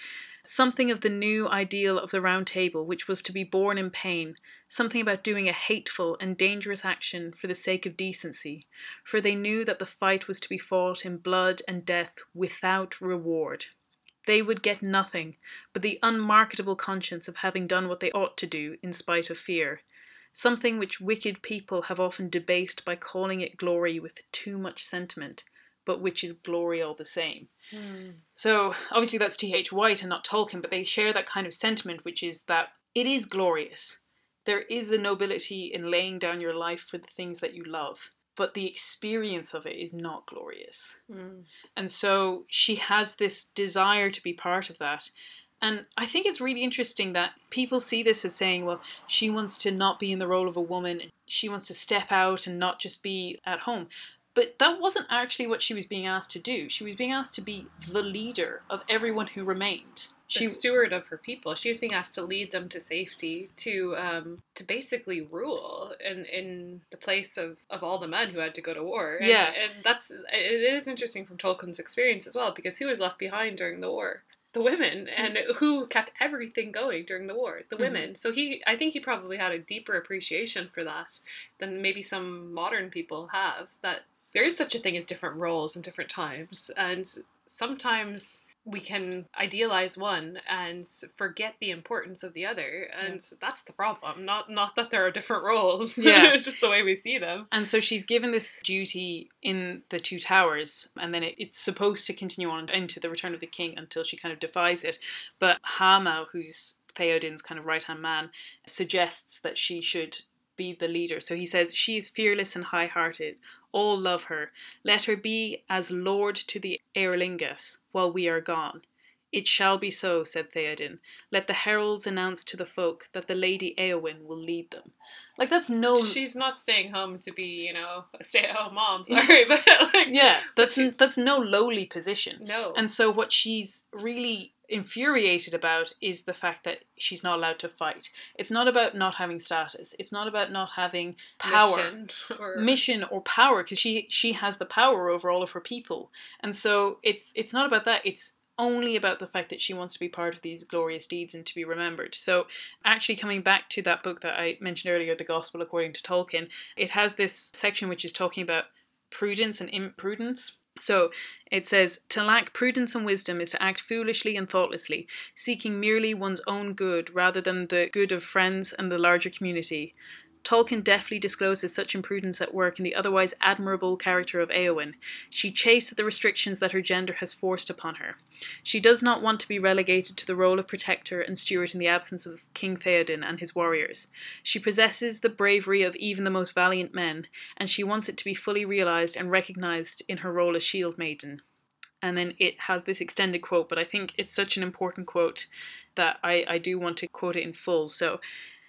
Something of the new ideal of the Round Table, which was to be born in pain, something about doing a hateful and dangerous action for the sake of decency, for they knew that the fight was to be fought in blood and death without reward. They would get nothing but the unmarketable conscience of having done what they ought to do in spite of fear, something which wicked people have often debased by calling it glory with too much sentiment, but which is glory all the same. Mm. So obviously that's T.H. White and not Tolkien, but they share that kind of sentiment, which is that it is glorious. There is a nobility in laying down your life for the things that you love, but the experience of it is not glorious. Mm. And so she has this desire to be part of that. And I think it's really interesting that people see this as saying, well, she wants to not be in the role of a woman, she wants to step out and not just be at home. But that wasn't actually what she was being asked to do. She was being asked to be the leader of everyone who remained. The She steward of her people. She was being asked to lead them to safety, to um, to basically rule in in the place of, of all the men who had to go to war. And, Yeah. and that's it is interesting from Tolkien's experience as well, because who was left behind during the war? The women, and who kept everything going during the war? The Mhm. women. So he, I think he probably had a deeper appreciation for that than maybe some modern people have. That there is such a thing as different roles in different times, and sometimes we can idealize one and forget the importance of the other, and that's the problem. Not not that there are different roles. Yeah. it's just the way we see them. And so she's given this duty in the Two Towers, and then it, it's supposed to continue on into the Return of the King until she kind of defies it. But Hama, who's Theoden's kind of right hand man, suggests that she should be the leader. So he says, She is fearless and high hearted. All love her. Let her be as lord to the Eorlingas while we are gone. It shall be so, said Theoden. Let the heralds announce to the folk that the Lady Eowyn will lead them. Like, that's no. She's not staying home to be, you know, a stay-at-home mom. Sorry, but like, Yeah, that's that's no lowly position. no. And so what she's really infuriated about is the fact that she's not allowed to fight. It's not about not having status. It's not about not having power. Mission or Mission or power because she she has the power over all of her people. And so it's it's not about that. It's only about the fact that she wants to be part of these glorious deeds and to be remembered. So, actually, coming back to that book that I mentioned earlier, The Gospel According to Tolkien, it has this section which is talking about prudence and imprudence. So it says, To lack prudence and wisdom is to act foolishly and thoughtlessly, seeking merely one's own good rather than the good of friends and the larger community. Tolkien deftly discloses such imprudence at work in the otherwise admirable character of Eowyn. She chafes at the restrictions that her gender has forced upon her. She does not want to be relegated to the role of protector and steward in the absence of King Theoden and his warriors. She possesses the bravery of even the most valiant men, and she wants it to be fully realized and recognized in her role as Shield Maiden. And then it has this extended quote, but I think it's such an important quote that I, I do want to quote it in full. So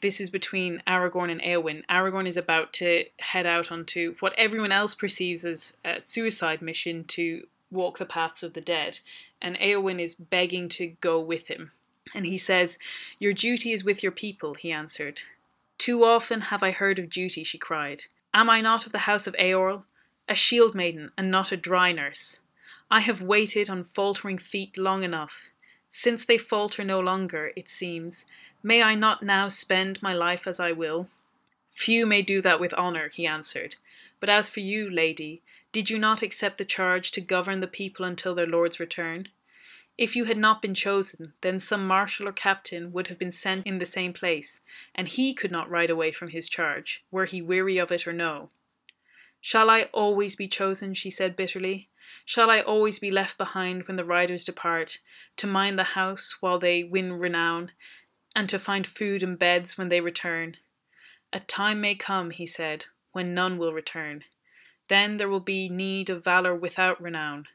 this is between Aragorn and Eowyn. Aragorn is about to head out onto what everyone else perceives as a suicide mission to walk the paths of the dead, and Eowyn is begging to go with him. And he says, Your duty is with your people, he answered. Too often have I heard of duty, she cried. Am I not of the house of Eorl? A shield maiden, and not a dry nurse. I have waited on faltering feet long enough. Since they falter no longer, it seems, may I not now spend my life as I will? Few may do that with honour, he answered. But as for you, lady, did you not accept the charge to govern the people until their lord's return? If you had not been chosen, then some marshal or captain would have been sent in the same place, and he could not ride away from his charge, were he weary of it or no. Shall I always be chosen? she said bitterly. Shall I always be left behind when the riders depart, to mind the house while they win renown, and to find food and beds when they return? A time may come, he said, when none will return. Then there will be need of valour without renown,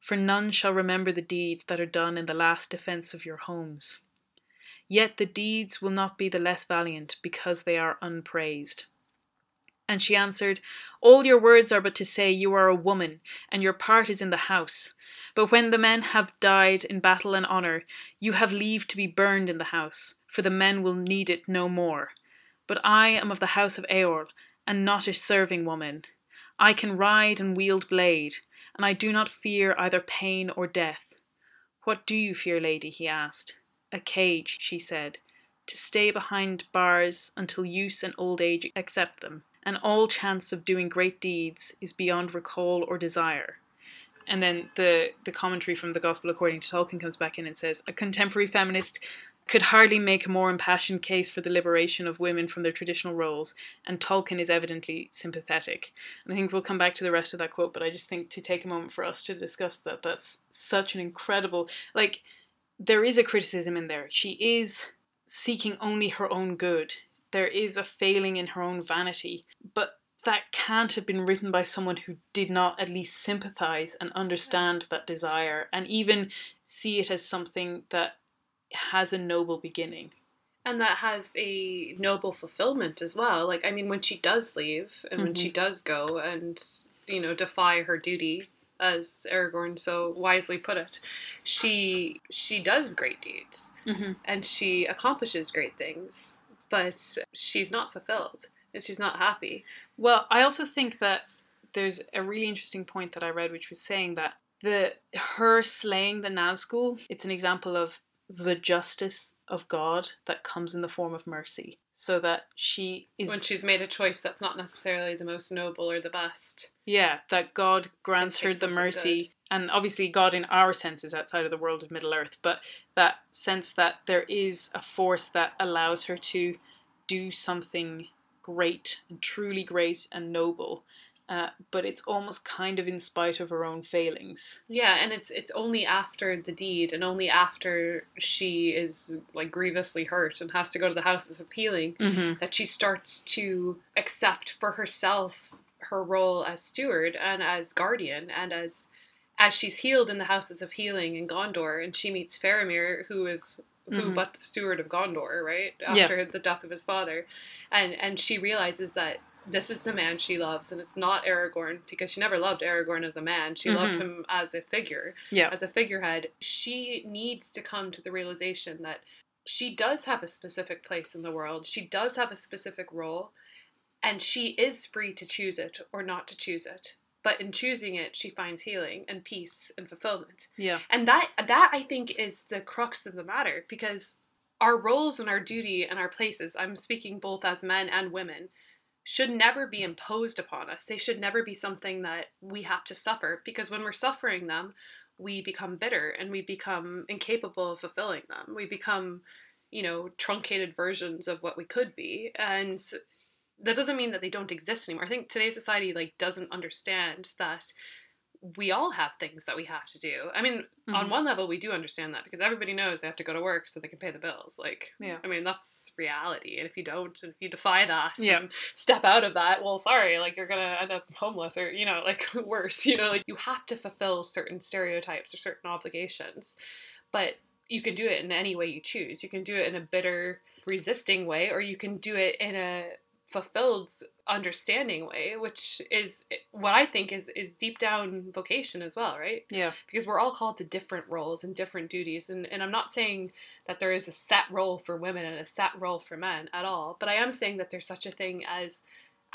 for none shall remember the deeds that are done in the last defence of your homes. Yet the deeds will not be the less valiant because they are unpraised. And she answered, All your words are but to say you are a woman, and your part is in the house. But when the men have died in battle and honour, you have leave to be burned in the house, for the men will need it no more. But I am of the house of Eorl, and not a serving woman. I can ride and wield blade, and I do not fear either pain or death. What do you fear, lady? he asked. A cage, she said, to stay behind bars until use and old age accept them, and all chance of doing great deeds is beyond recall or desire. And then the, the commentary from the Gospel according to Tolkien comes back in and says, A contemporary feminist could hardly make a more impassioned case for the liberation of women from their traditional roles, and Tolkien is evidently sympathetic. And I think we'll come back to the rest of that quote, but I just think to take a moment for us to discuss that, that's such an incredible, like, there is a criticism in there. She is seeking only her own good. There is a failing in her own vanity, but that can't have been written by someone who did not at least sympathize and understand that desire and even see it as something that has a noble beginning. And that has a noble fulfillment as well. Like, I mean, when she does leave and mm-hmm. when she mm-hmm. does go and, you know, defy her duty, as Aragorn so wisely put it, she she does great deeds mm-hmm. and she accomplishes great things, but she's not fulfilled and she's not happy. Well, I also think that there's a really interesting point that I read, which was saying that the her slaying the Nazgul, it's an example of the justice of God that comes in the form of mercy. So that she is. When she's made a choice that's not necessarily the most noble or the best. Yeah, that God grants her the mercy. Good. And obviously, God, in our sense, is outside of the world of Middle Earth, but that sense that there is a force that allows her to do something great and truly great and noble uh, but it's almost kind of in spite of her own failings. Yeah, and it's it's only after the deed and only after she is like grievously hurt and has to go to the houses of healing mm-hmm. that she starts to accept for herself her role as steward and as guardian and as as she's healed in the houses of healing in Gondor and she meets Faramir who is who mm-hmm. but the steward of Gondor, right? After yeah. the death of his father. And and she realizes that this is the man she loves, and it's not Aragorn because she never loved Aragorn as a man. She mm-hmm. loved him as a figure, yeah. as a figurehead. She needs to come to the realization that she does have a specific place in the world. She does have a specific role, and she is free to choose it or not to choose it. But in choosing it, she finds healing and peace and fulfillment. Yeah. And that that I think is the crux of the matter because our roles and our duty and our places, I'm speaking both as men and women, should never be imposed upon us. They should never be something that we have to suffer because when we're suffering them, we become bitter and we become incapable of fulfilling them. We become, you know, truncated versions of what we could be. And that doesn't mean that they don't exist anymore. I think today's society like doesn't understand that we all have things that we have to do. I mean, mm-hmm. on one level, we do understand that because everybody knows they have to go to work so they can pay the bills. Like, yeah. I mean, that's reality. And if you don't, and if you defy that, yeah. step out of that, well, sorry, like you're gonna end up homeless or you know, like worse. You know, like you have to fulfill certain stereotypes or certain obligations, but you can do it in any way you choose. You can do it in a bitter, resisting way, or you can do it in a fulfilled understanding way which is what i think is is deep down vocation as well right? Yeah. Because we're all called to different roles and different duties and, and i'm not saying that there is a set role for women and a set role for men at all but i am saying that there's such a thing as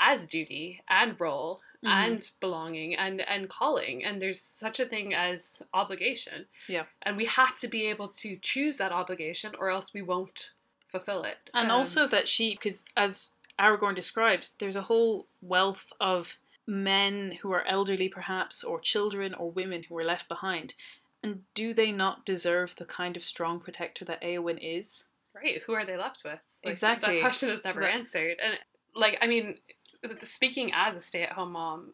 as duty and role mm-hmm. and belonging and and calling and there's such a thing as obligation. Yeah. And we have to be able to choose that obligation or else we won't fulfill it. And um, also that she because as Aragorn describes, there's a whole wealth of men who are elderly, perhaps, or children or women who are left behind. And do they not deserve the kind of strong protector that Eowyn is? Right. Who are they left with? Like, exactly. That question is never right. answered. And, like, I mean, speaking as a stay at home mom,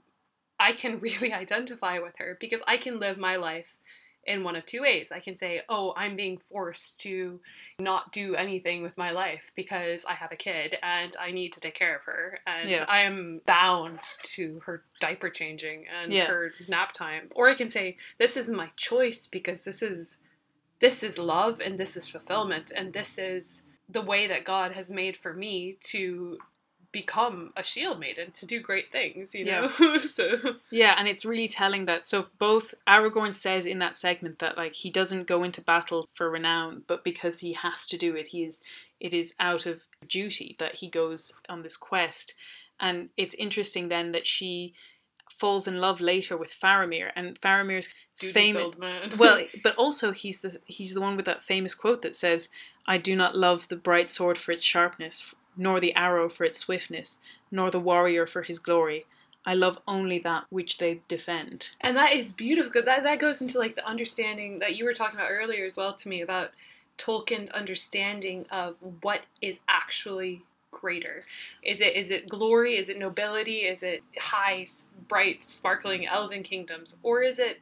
I can really identify with her because I can live my life in one of two ways. I can say, oh, I'm being forced to not do anything with my life because I have a kid and I need to take care of her. And yeah. I am bound to her diaper changing and yeah. her nap time. Or I can say, this is my choice because this is this is love and this is fulfillment and this is the way that God has made for me to become a shield maiden to do great things, you know. Yeah. so yeah, and it's really telling that. So both Aragorn says in that segment that like he doesn't go into battle for renown, but because he has to do it, he is it is out of duty that he goes on this quest. And it's interesting then that she falls in love later with Faramir, and Faramir's famous. Well, but also he's the he's the one with that famous quote that says, "I do not love the bright sword for its sharpness, nor the arrow for its swiftness, nor the warrior for his glory. I love only that which they defend." And that is beautiful that, that goes into like the understanding that you were talking about earlier as well to me about Tolkien's understanding of what is actually greater. Is it is it glory? Is it nobility? Is it high, bright, sparkling elven kingdoms, or is it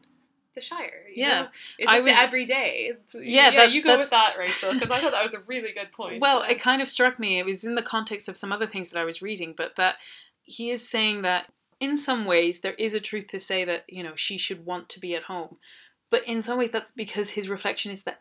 the Shire? you Yeah. know? is I was- the everyday? It's- Yeah, yeah. that- you go with that, Rachel, because I thought that was a really good point. Well, it kind of struck me. It was in the context of some other things that I was reading, but that he is saying that in some ways there is a truth to say that, you know, she should want to be at home. But in some ways that's because his reflection is that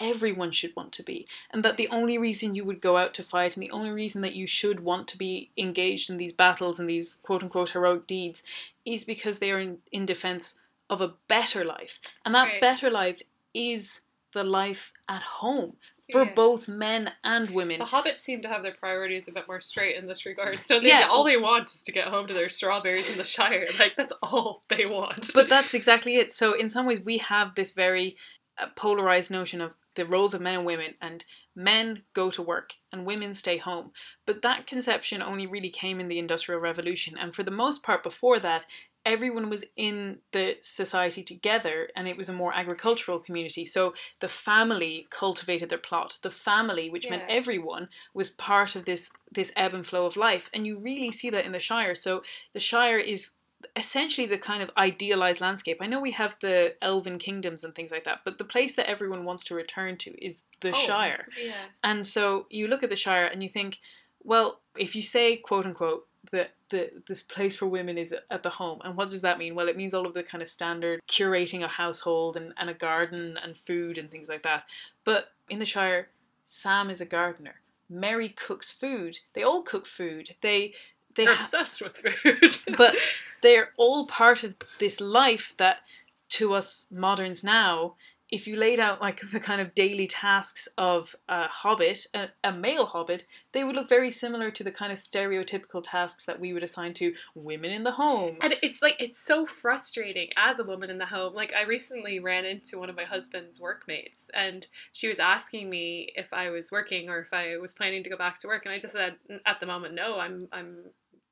everyone should want to be. And that the only reason you would go out to fight and the only reason that you should want to be engaged in these battles and these quote unquote heroic deeds is because they are in, in defense of a better life. And that Right. better life is the life at home for Yeah. both men and women. The hobbits seem to have their priorities a bit more straight in this regard. So they, Yeah. all they want is to get home to their strawberries in the Shire. Like that's all they want. but that's exactly it. So in some ways, we have this very uh, polarized notion of the roles of men and women, and men go to work and women stay home. But that conception only really came in the Industrial Revolution, and for the most part, before that. Everyone was in the society together, and it was a more agricultural community. So the family cultivated their plot. The family, which meant everyone, was part of this this ebb and flow of life, and you really see that in the Shire. So the Shire is essentially the kind of idealized landscape. I know we have the elven kingdoms and things like that, but the place that everyone wants to return to is the Oh, Shire. Yeah. And so you look at the Shire and you think, well, if you say quote unquote that the this place for women is at the home, and what does that mean? Well, it means all of the kind of standard curating a household and, and a garden and food and things like that. But in the Shire, Sam is a gardener. Merry cooks food. They all cook food. They they They're ha- obsessed with food. but they're all part of this life that to us moderns now if you laid out like the kind of daily tasks of a hobbit a, a male hobbit they would look very similar to the kind of stereotypical tasks that we would assign to women in the home And it's like it's so frustrating as a woman in the home. Like I recently ran into one of my husband's workmates and she was asking me if I was working or if I was planning to go back to work and I just said at the moment no, I'm I'm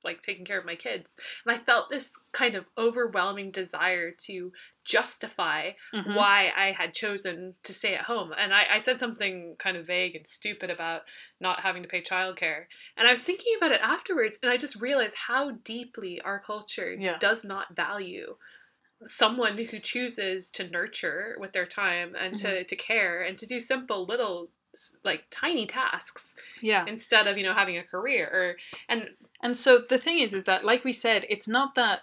like taking care of my kids. And I felt this kind of overwhelming desire to justify Mhm. why I had chosen to stay at home. And I, I said something kind of vague and stupid about not having to pay childcare. And I was thinking about it afterwards, and I just realized how deeply our culture Yeah. does not value someone who chooses to nurture with their time and to, to care and to do simple little like tiny tasks yeah instead of you know having a career or and And so the thing is, is that like we said, it's not that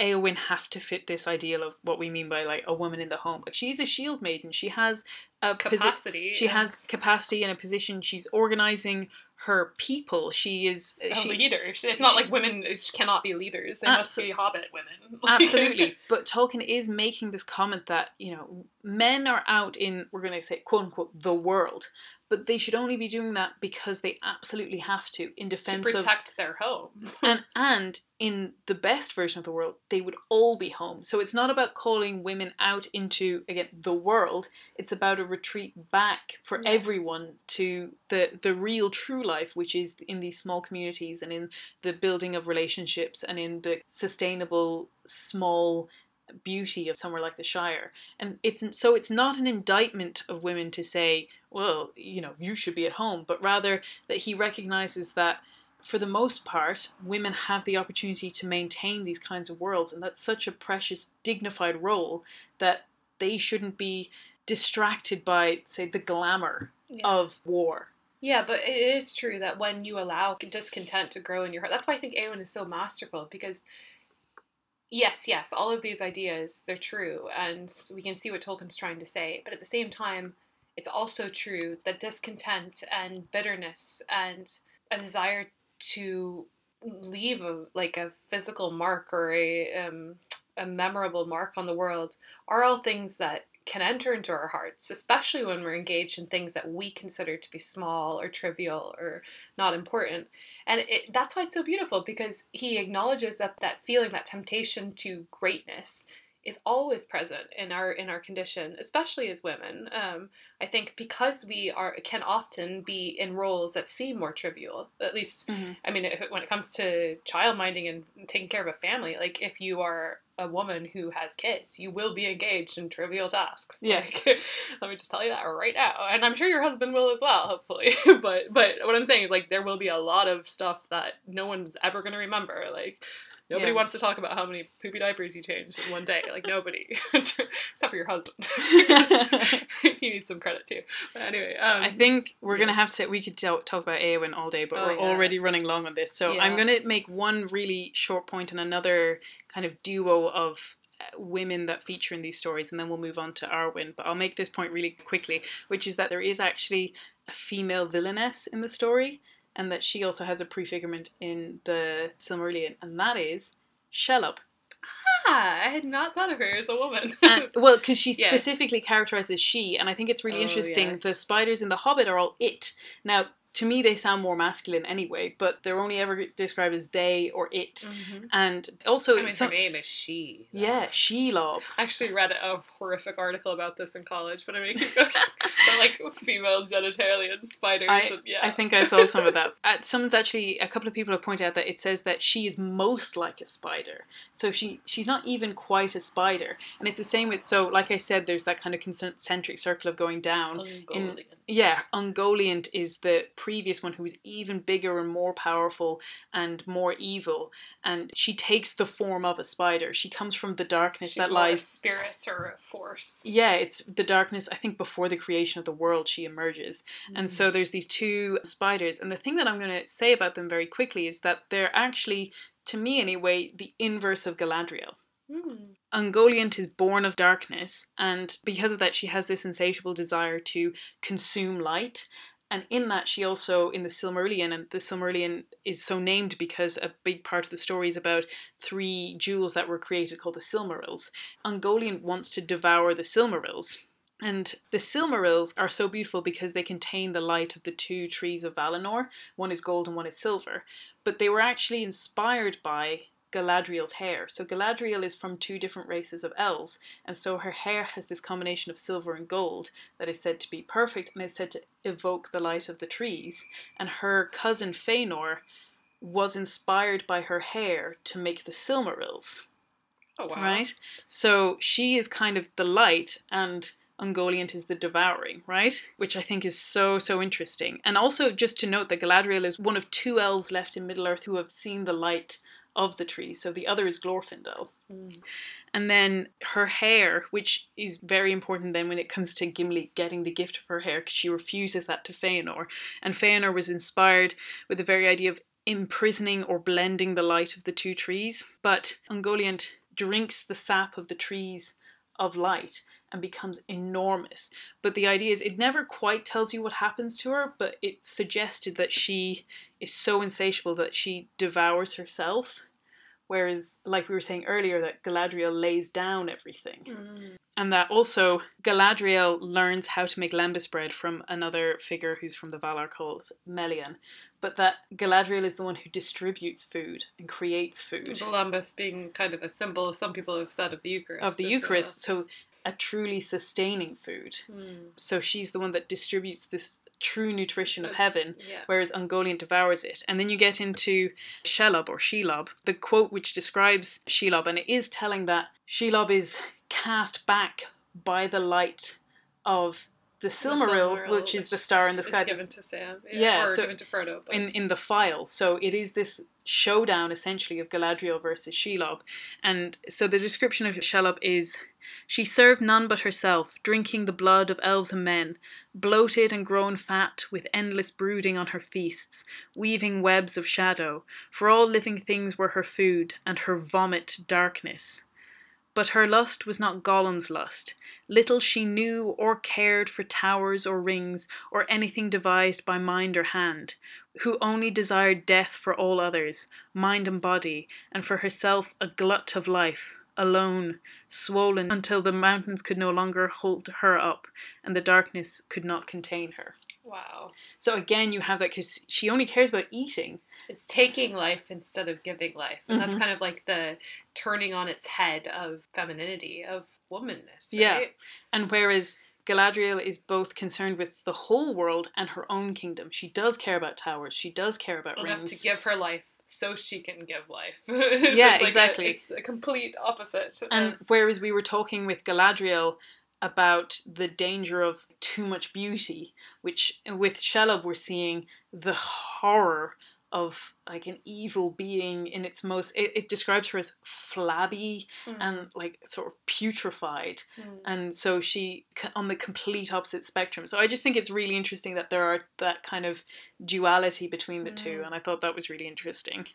Eowyn has to fit this ideal of what we mean by like a woman in the home. Like she's a shield maiden. She has a posi- capacity she and has capacity and a position. She's organizing her people. She is a she, leader. It's not she- like women cannot be leaders. They Abso- must be hobbit women. Absolutely. But Tolkien is making this comment that, you know, men are out in, we're going to say, quote unquote, the world, but they should only be doing that because they absolutely have to in to defense of. protect their home. And, and in the best version of the world, they would all be home. So it's not about calling women out into, again, the world. It's about a retreat back for Yeah. everyone to the, the real true life, which is in these small communities and in the building of relationships and in the sustainable small beauty of somewhere like the Shire. And it's so it's not an indictment of women to say, well, you know, you should be at home, but rather that he recognizes that for the most part, women have the opportunity to maintain these kinds of worlds, and that's such a precious, dignified role that they shouldn't be distracted by, say, the glamour of war. Yeah, but it is true that when you allow discontent to grow in your heart, that's why I think Eowyn is so masterful because, yes, yes, all of these ideas, they're true, and we can see what Tolkien's trying to say, but at the same time, it's also true that discontent and bitterness and a desire to leave a, like a physical mark or a, um, a memorable mark on the world are all things that can enter into our hearts, especially when we're engaged in things that we consider to be small or trivial or not important. And it, that's why it's so beautiful because he acknowledges that that feeling, that temptation to greatness, is always present in our in our condition, especially as women. Um, I think because we are can often be in roles that seem more trivial. At least, mm-hmm. I mean, if, when it comes to child minding and taking care of a family, like if you are a woman who has kids, you will be engaged in trivial tasks. Yeah. Like, let me just tell you that right now, and I'm sure your husband will as well, hopefully. but but what I'm saying is like there will be a lot of stuff that no one's ever going to remember. Like Nobody yeah. wants to talk about how many poopy diapers you changed in one day. Like nobody, except for your husband. he needs some credit too. But anyway, um, I think we're yeah. gonna have to. We could talk about Éowyn all day, but oh, we're yeah. already running long on this. So I'm gonna make one really short point and another kind of duo of uh, women that feature in these stories, and then we'll move on to Arwen. But I'll make this point really quickly, which is that there is actually a female villainess in the story and that she also has a prefigurement in the Silmarillion, and that is Shelob. Ah, I had not thought of her as a woman. and, well, because she yeah. specifically characterized as she, and I think it's really oh, interesting. Yeah. The spiders in The Hobbit are all it. Now, to me they sound more masculine anyway, but they're only ever described as they or it. Mm-hmm. And also, I mean, her name is she. Though. Yeah, Shelob. I actually read a horrific article about this in college, but I mean, keep going. like female genitalia and spiders. I, and, yeah. I think I saw some of that. Uh, someone's actually a couple of people have pointed out that it says that she is most like a spider. So she she's not even quite a spider, and it's the same with so like I said, there's that kind of concentric circle of going down. In, yeah, Ungoliant is the previous one who is even bigger and more powerful and more evil. And she takes the form of a spider. She comes from the darkness She's that lies. spirit or a force. Yeah, it's the darkness. I think before the creation of the world, she emerges. Mm. And so mm. there's these two spiders. And the thing that I'm going to say about them very quickly is that they're actually, to me anyway, the inverse of Galadriel. Mm. Ungoliant is born of darkness, and because of that, she has this insatiable desire to consume light. And in that, she also, in the Silmarillion, and the Silmarillion is so named because a big part of the story is about three jewels that were created called the Silmarils. Ungoliant wants to devour the Silmarils. And the Silmarils are so beautiful because they contain the light of the two trees of Valinor. One is gold and one is silver. But they were actually inspired by Galadriel's hair. So Galadriel is from two different races of elves, and so her hair has this combination of silver and gold that is said to be perfect and is said to evoke the light of the trees. And her cousin Fëanor was inspired by her hair to make the Silmarils. Oh wow. Right? So she is kind of the light and Ungoliant is the devouring, right? Which I think is so, so interesting. And also, just to note that Galadriel is one of two elves left in Middle Earth who have seen the light of the tree. So the other is Glorfindel. Mm. And then her hair, which is very important then when it comes to Gimli getting the gift of her hair, because she refuses that to Feanor. And Feanor was inspired with the very idea of imprisoning or blending the light of the two trees. But Ungoliant drinks the sap of the trees of light and becomes enormous. But the idea is, it never quite tells you what happens to her, but it suggested that she is so insatiable that she devours herself. Whereas, like we were saying earlier, that Galadriel lays down everything. Mm. And that also Galadriel learns how to make lembas bread from another figure who's from the Valar called Melian. But that Galadriel is the one who distributes food and creates food. The lembas being kind of a symbol, some people have said, of the Eucharist. Of the Eucharist. So a truly sustaining food. Mm. So she's the one that distributes this true nutrition of heaven, yeah. whereas Ungoliant devours it. And then you get into Shelob or Shelob, the quote which describes Shelob, and it is telling that Shelob is cast back by the light of the Silmaril, the which is the star in the sky. Given to Sam, yeah, yeah or so given to Frodo. But. In in the phial, so it is this showdown essentially of Galadriel versus Shelob, and so the description of Shelob is she served none but herself, drinking the blood of elves and men, bloated and grown fat, with endless brooding on her feasts, weaving webs of shadow, for all living things were her food, and her vomit darkness. But her lust was not Gollum's lust. Little she knew or cared for towers or rings, or anything devised by mind or hand, who only desired death for all others, mind and body, and for herself a glut of life, alone, swollen until the mountains could no longer hold her up and the darkness could not contain her. Wow. So again, you have that because she only cares about eating. It's taking life instead of giving life. And that's Mhm. kind of like the turning on its head of femininity, of womanness. Yeah. And whereas Galadriel is both concerned with the whole world and her own kingdom. She does care about towers. She does care about Enough rings. to give her life so she can give life. Yeah, like a- exactly. it's a complete opposite. And whereas we were talking with Galadriel about the danger of too much beauty, which with Shelob we're seeing the horror of like an evil being in its most it, it describes her as flabby mm, and like sort of putrefied. Mm. and so she on the complete opposite spectrum. So i just think it's really interesting that there are that kind of duality between the two Mm. and i thought that was really interesting.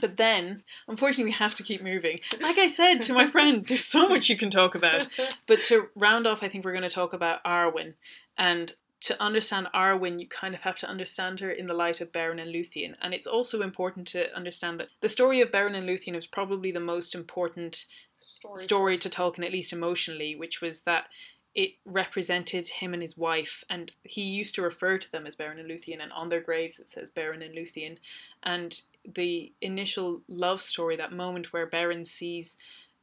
But then unfortunately we have to keep moving. Like i said to my friend there's so much you can talk about. But to round off i think we're going to talk about arwen. And to understand Arwen, you kind of have to understand her in the light of Beren and Luthien. And it's also important to understand that the story of Beren and Luthien is probably the most important Story. story to Tolkien, at least emotionally, which was that it represented him and his wife, and he used to refer to them as Beren and Luthien, and on their graves it says Beren and Luthien. And the initial love story, that moment where Beren sees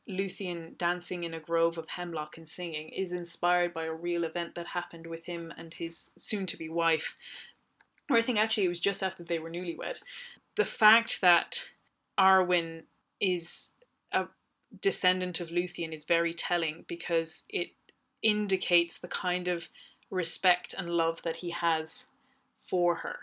Luthien dancing in a grove of hemlock and singing, is inspired by a real event that happened with him and his soon to be wife. Or I think actually it was just after they were newlywed. The fact that Arwen is a descendant of Luthien is very telling because it indicates the kind of respect and love that he has for her.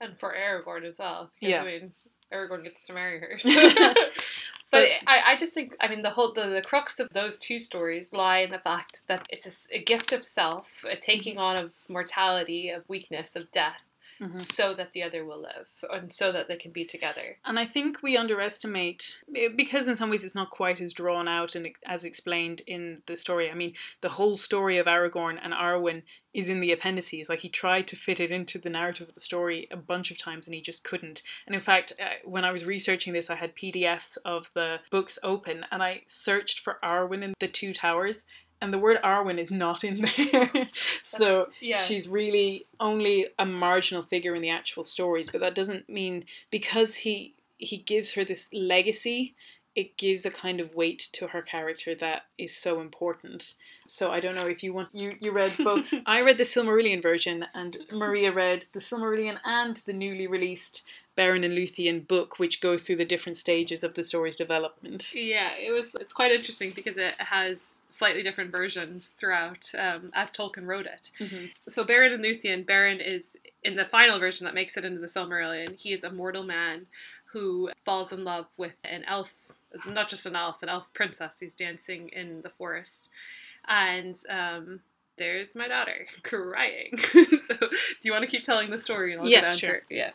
and for Aragorn as well. Because, Yeah. I mean, Aragorn gets to marry her. so- but I, I just think, I mean, the whole the, the crux of those two stories lie in the fact that it's a gift of self, a taking mm-hmm. on of mortality, of weakness, of death, Mhm. so that the other will live, and so that they can be together. And I think we underestimate because in some ways it's not quite as drawn out and as explained in the story. I mean, the whole story of Aragorn and Arwen is in the appendices. Like he tried to fit it into the narrative of the story a bunch of times and he just couldn't. And in fact, uh, when I was researching this, I had PDFs of the books open and I searched for Arwen in the Two Towers. And the word Arwen is not in there. so Yeah. she's really only a marginal figure in the actual stories but that doesn't mean because he he gives her this legacy it gives a kind of weight to her character that is so important so i don't know if you want you you read both i read the silmarillion version and maria read the silmarillion and the newly released Beren and Luthien book, which goes through the different stages of the story's development. Yeah, it was. It's quite interesting because it has slightly different versions throughout, um, as Tolkien wrote it. So Beren and Luthien, Beren is in the final version that makes it into the Silmarillion. He is a mortal man who falls in love with an elf, not just an elf, an elf princess who's dancing in the forest, and um, there's my daughter crying. so, do you want to keep telling the story? And I'll Yeah, get sure. Yeah.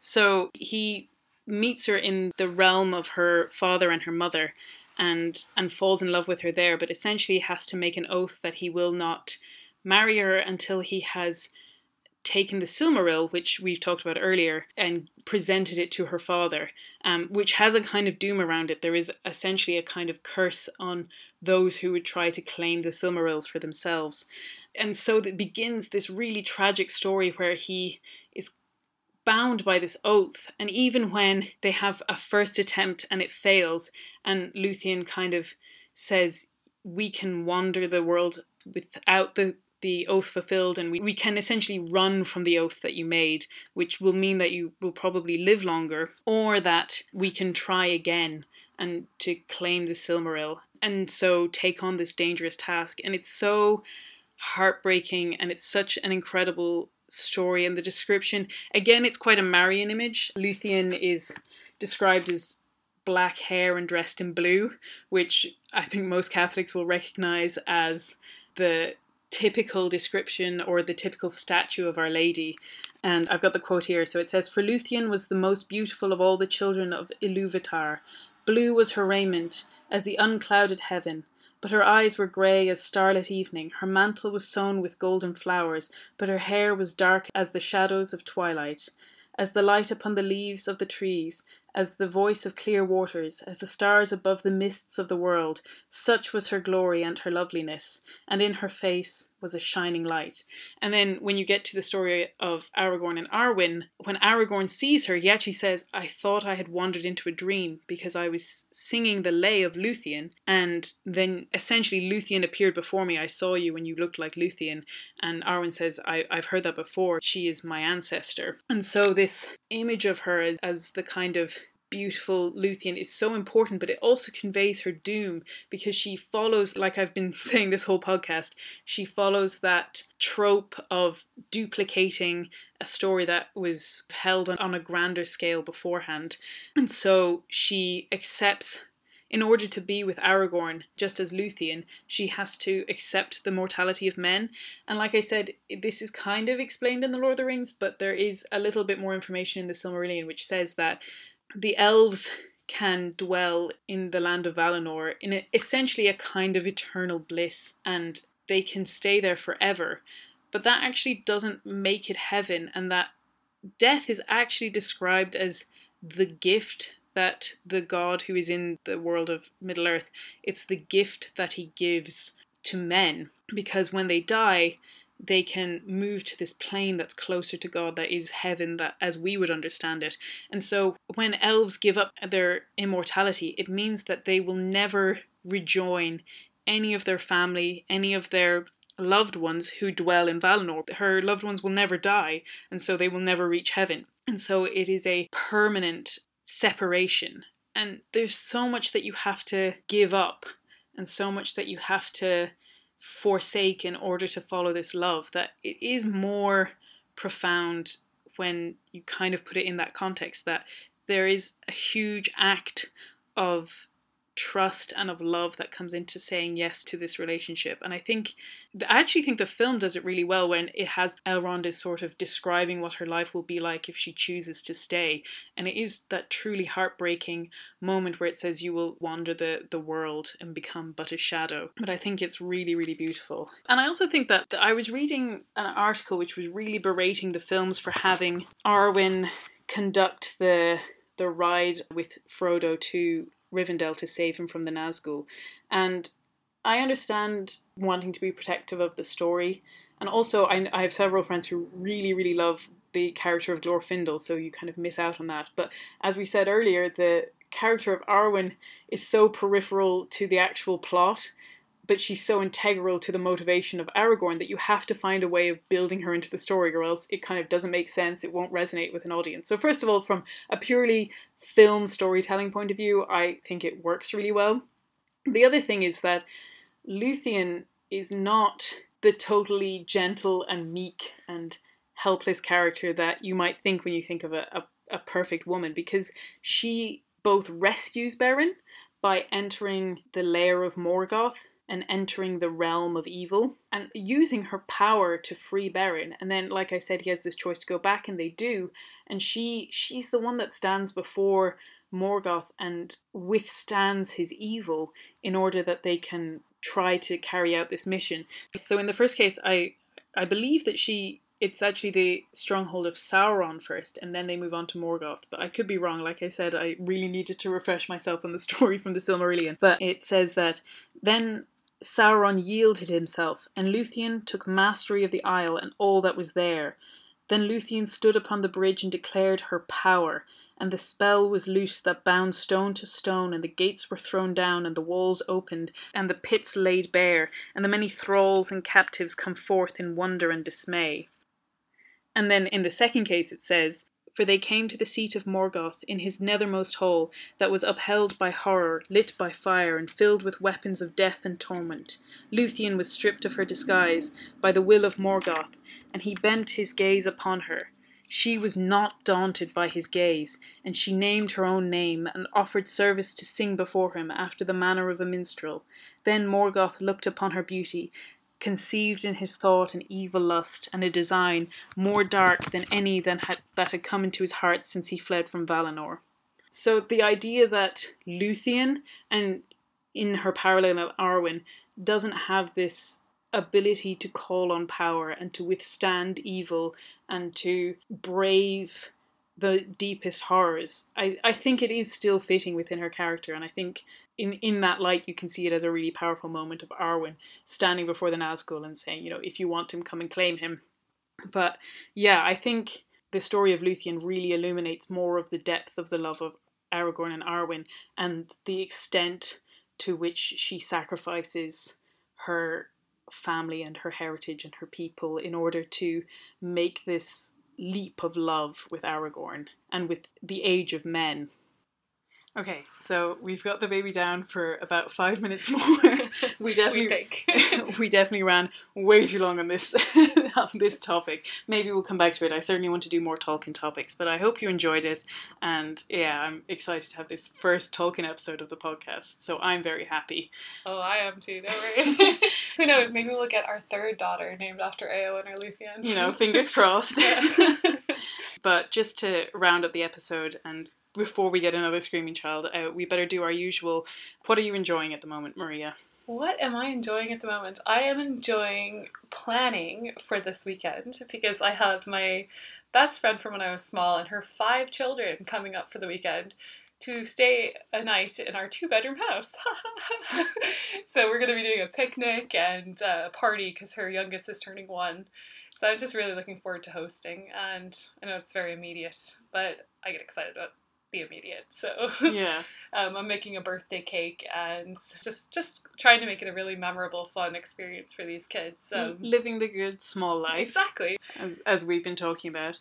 So he meets her in the realm of her father and her mother and and falls in love with her there but essentially has to make an oath that he will not marry her until he has taken the Silmaril, which we've talked about earlier, and presented it to her father, um, which has a kind of doom around it. There is essentially a kind of curse on those who would try to claim the Silmarils for themselves. And so it begins this really tragic story where he bound by this oath. And even when they have a first attempt and it fails, and Luthien kind of says, We can wander the world without the the oath fulfilled and we, we can essentially run from the oath that you made which will mean that you will probably live longer or that we can try again and to claim the silmaril and so take on this dangerous task and it's so heartbreaking and it's such an incredible story and the description again it's quite a Marian image luthien is described as black hair and dressed in blue which i think most catholics will recognize as the typical description or the typical statue of Our Lady. And I've got the quote here. So it says, For Luthien was the most beautiful of all the children of Iluvatar. Blue was her raiment, as the unclouded heaven. But her eyes were grey as starlit evening. Her mantle was sewn with golden flowers, but her hair was dark as the shadows of twilight, as the light upon the leaves of the trees, as the voice of clear waters, as the stars above the mists of the world. Such was her glory and her loveliness, and in her face was a shining light. And then when you get to the story of Aragorn and Arwen, when Aragorn sees her, he actually says, I thought I had wandered into a dream because I was singing the lay of Luthien, and then essentially Luthien appeared before me. I saw you when you looked like Luthien. And Arwen says, I, I've heard that before. She is my ancestor. And so this image of her as, as the kind of beautiful Luthien is so important, but it also conveys her doom because she follows, like I've been saying this whole podcast, she follows that trope of duplicating a story that was held on a grander scale beforehand. And so she accepts in order to be with Aragorn, just as Luthien, she has to accept the mortality of men. And like I said, this is kind of explained in The Lord of the Rings, but there is a little bit more information in the Silmarillion which says that the elves can dwell in the land of Valinor in a, essentially a kind of eternal bliss and they can stay there forever. But that actually doesn't make it heaven, and that death is actually described as the gift that the god who is in the world of Middle Earth, it's the gift that he gives to men. Because when they die, they can move to this plane that's closer to God, that is heaven, that as we would understand it. And so when elves give up their immortality, it means that they will never rejoin any of their family, any of their loved ones who dwell in Valinor. Her loved ones will never die, and so they will never reach heaven. And so it is a permanent separation. And there's so much that you have to give up, and so much that you have to forsake in order to follow this love that it is more profound when you kind of put it in that context that there is a huge act of trust and of love that comes into saying yes to this relationship. And I think, I actually think the film does it really well when it has Elrond is sort of describing what her life will be like if she chooses to stay. And it is that truly heartbreaking moment where it says you will wander the, the world and become but a shadow. But I think it's really, really beautiful. And I also think that I was reading an article which was really berating the films for having Arwen conduct the the ride with Frodo to Rivendell to save him from the Nazgul. And I understand wanting to be protective of the story. And also, I, I have several friends who really, really love the character of Glorfindel, so you kind of miss out on that. But as we said earlier, the character of Arwen is so peripheral to the actual plot but she's so integral to the motivation of Aragorn that you have to find a way of building her into the story, or else it kind of doesn't make sense. It won't resonate with an audience. So, first of all, from a purely film storytelling point of view, I think it works really well. The other thing is that Luthien is not the totally gentle and meek and helpless character that you might think when you think of a, a, a perfect woman, because she both rescues Beren by entering the lair of Morgoth and entering the realm of evil and using her power to free Beren. And then, like I said, he has this choice to go back, and they do. And she she's the one that stands before Morgoth and withstands his evil in order that they can try to carry out this mission. So in the first case, I I believe that she it's actually the stronghold of Sauron first, and then they move on to Morgoth. But I could be wrong. Like I said, I really needed to refresh myself on the story from the Silmarillion. But it says that then Sauron yielded himself, and Luthien took mastery of the isle and all that was there. Then Luthien stood upon the bridge and declared her power, and the spell was loosed that bound stone to stone, and the gates were thrown down, and the walls opened, and the pits laid bare, and the many thralls and captives come forth in wonder and dismay. And then in the second case it says, for they came to the seat of Morgoth in his nethermost hall, that was upheld by horror, lit by fire, and filled with weapons of death and torment. Luthien was stripped of her disguise by the will of Morgoth, and he bent his gaze upon her. She was not daunted by his gaze, and she named her own name, and offered service to sing before him after the manner of a minstrel. Then Morgoth looked upon her beauty, conceived in his thought an evil lust and a design more dark than any than had, that had come into his heart since he fled from Valinor. So the idea that Luthien, and in her parallel Arwen, doesn't have this ability to call on power and to withstand evil and to brave the deepest horrors. I, I think it is still fitting within her character, and I think in, in that light you can see it as a really powerful moment of Arwen standing before the Nazgul and saying, you know, if you want him, come and claim him. But yeah, I think the story of Luthien really illuminates more of the depth of the love of Aragorn and Arwen and the extent to which she sacrifices her family and her heritage and her people in order to make this leap of love with Aragorn and with the age of men Okay, so we've got the baby down for about five minutes more. we definitely we, definitely ran way too long on this on this topic. Maybe we'll come back to it. I certainly want to do more Tolkien topics, but I hope you enjoyed it. And yeah, I'm excited to have this first Tolkien episode of the podcast. So I'm very happy. Oh, I am too. Don't worry. Who knows? Maybe we'll get our third daughter named after Eowyn or Luthien. You know, fingers crossed. but just to round up the episode and before we get another screaming child, uh, we better do our usual. What are you enjoying at the moment, Maria? What am I enjoying at the moment? I am enjoying planning for this weekend because I have my best friend from when I was small and her five children coming up for the weekend to stay a night in our two bedroom house. so we're going to be doing a picnic and a party because her youngest is turning one. So I'm just really looking forward to hosting, and I know it's very immediate, but I get excited about the immediate. So yeah, um, I'm making a birthday cake and just just trying to make it a really memorable, fun experience for these kids. Um, Living the good small life, exactly as, as we've been talking about.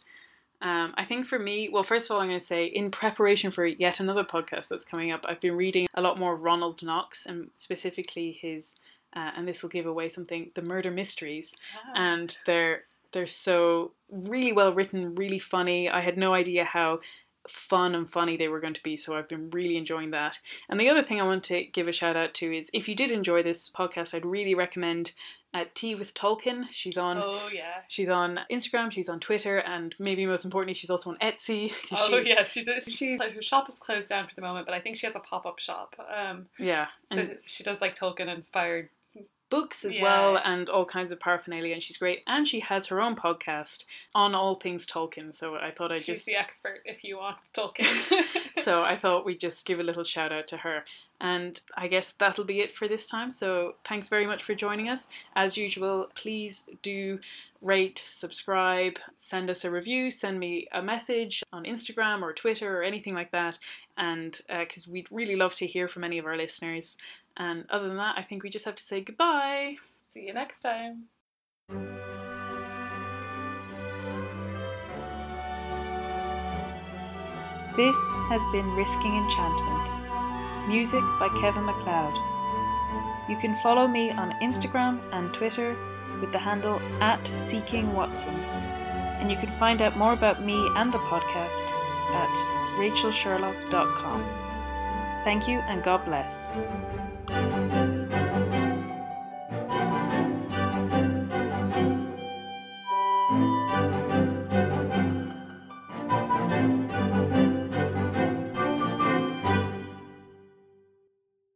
Um, I think for me, well, first of all, I'm going to say in preparation for yet another podcast that's coming up, I've been reading a lot more of Ronald Knox and specifically his, uh, and this will give away something, the murder mysteries, ah. and they're they're so really well written, really funny. I had no idea how fun and funny they were going to be. So I've been really enjoying that. And the other thing I want to give a shout out to is if you did enjoy this podcast, I'd really recommend uh, Tea with Tolkien. She's on. Oh yeah. She's on Instagram. She's on Twitter, and maybe most importantly, she's also on Etsy. Oh she, yeah, she does. She her shop is closed down for the moment, but I think she has a pop up shop. Um, yeah. So she does like Tolkien inspired books as yeah. well and all kinds of paraphernalia and she's great and she has her own podcast on all things Tolkien so I thought I'd she's just She's the expert if you want Tolkien so I thought we'd just give a little shout out to her and I guess that'll be it for this time so thanks very much for joining us as usual please do rate, subscribe, send us a review, send me a message on Instagram or Twitter or anything like that. And because uh, we'd really love to hear from any of our listeners. And other than that, I think we just have to say goodbye. See you next time. This has been Risking Enchantment. Music by Kevin MacLeod. You can follow me on Instagram and Twitter with the handle at Seeking Watson. And you can find out more about me and the podcast at rachelsherlock.com. Thank you and God bless.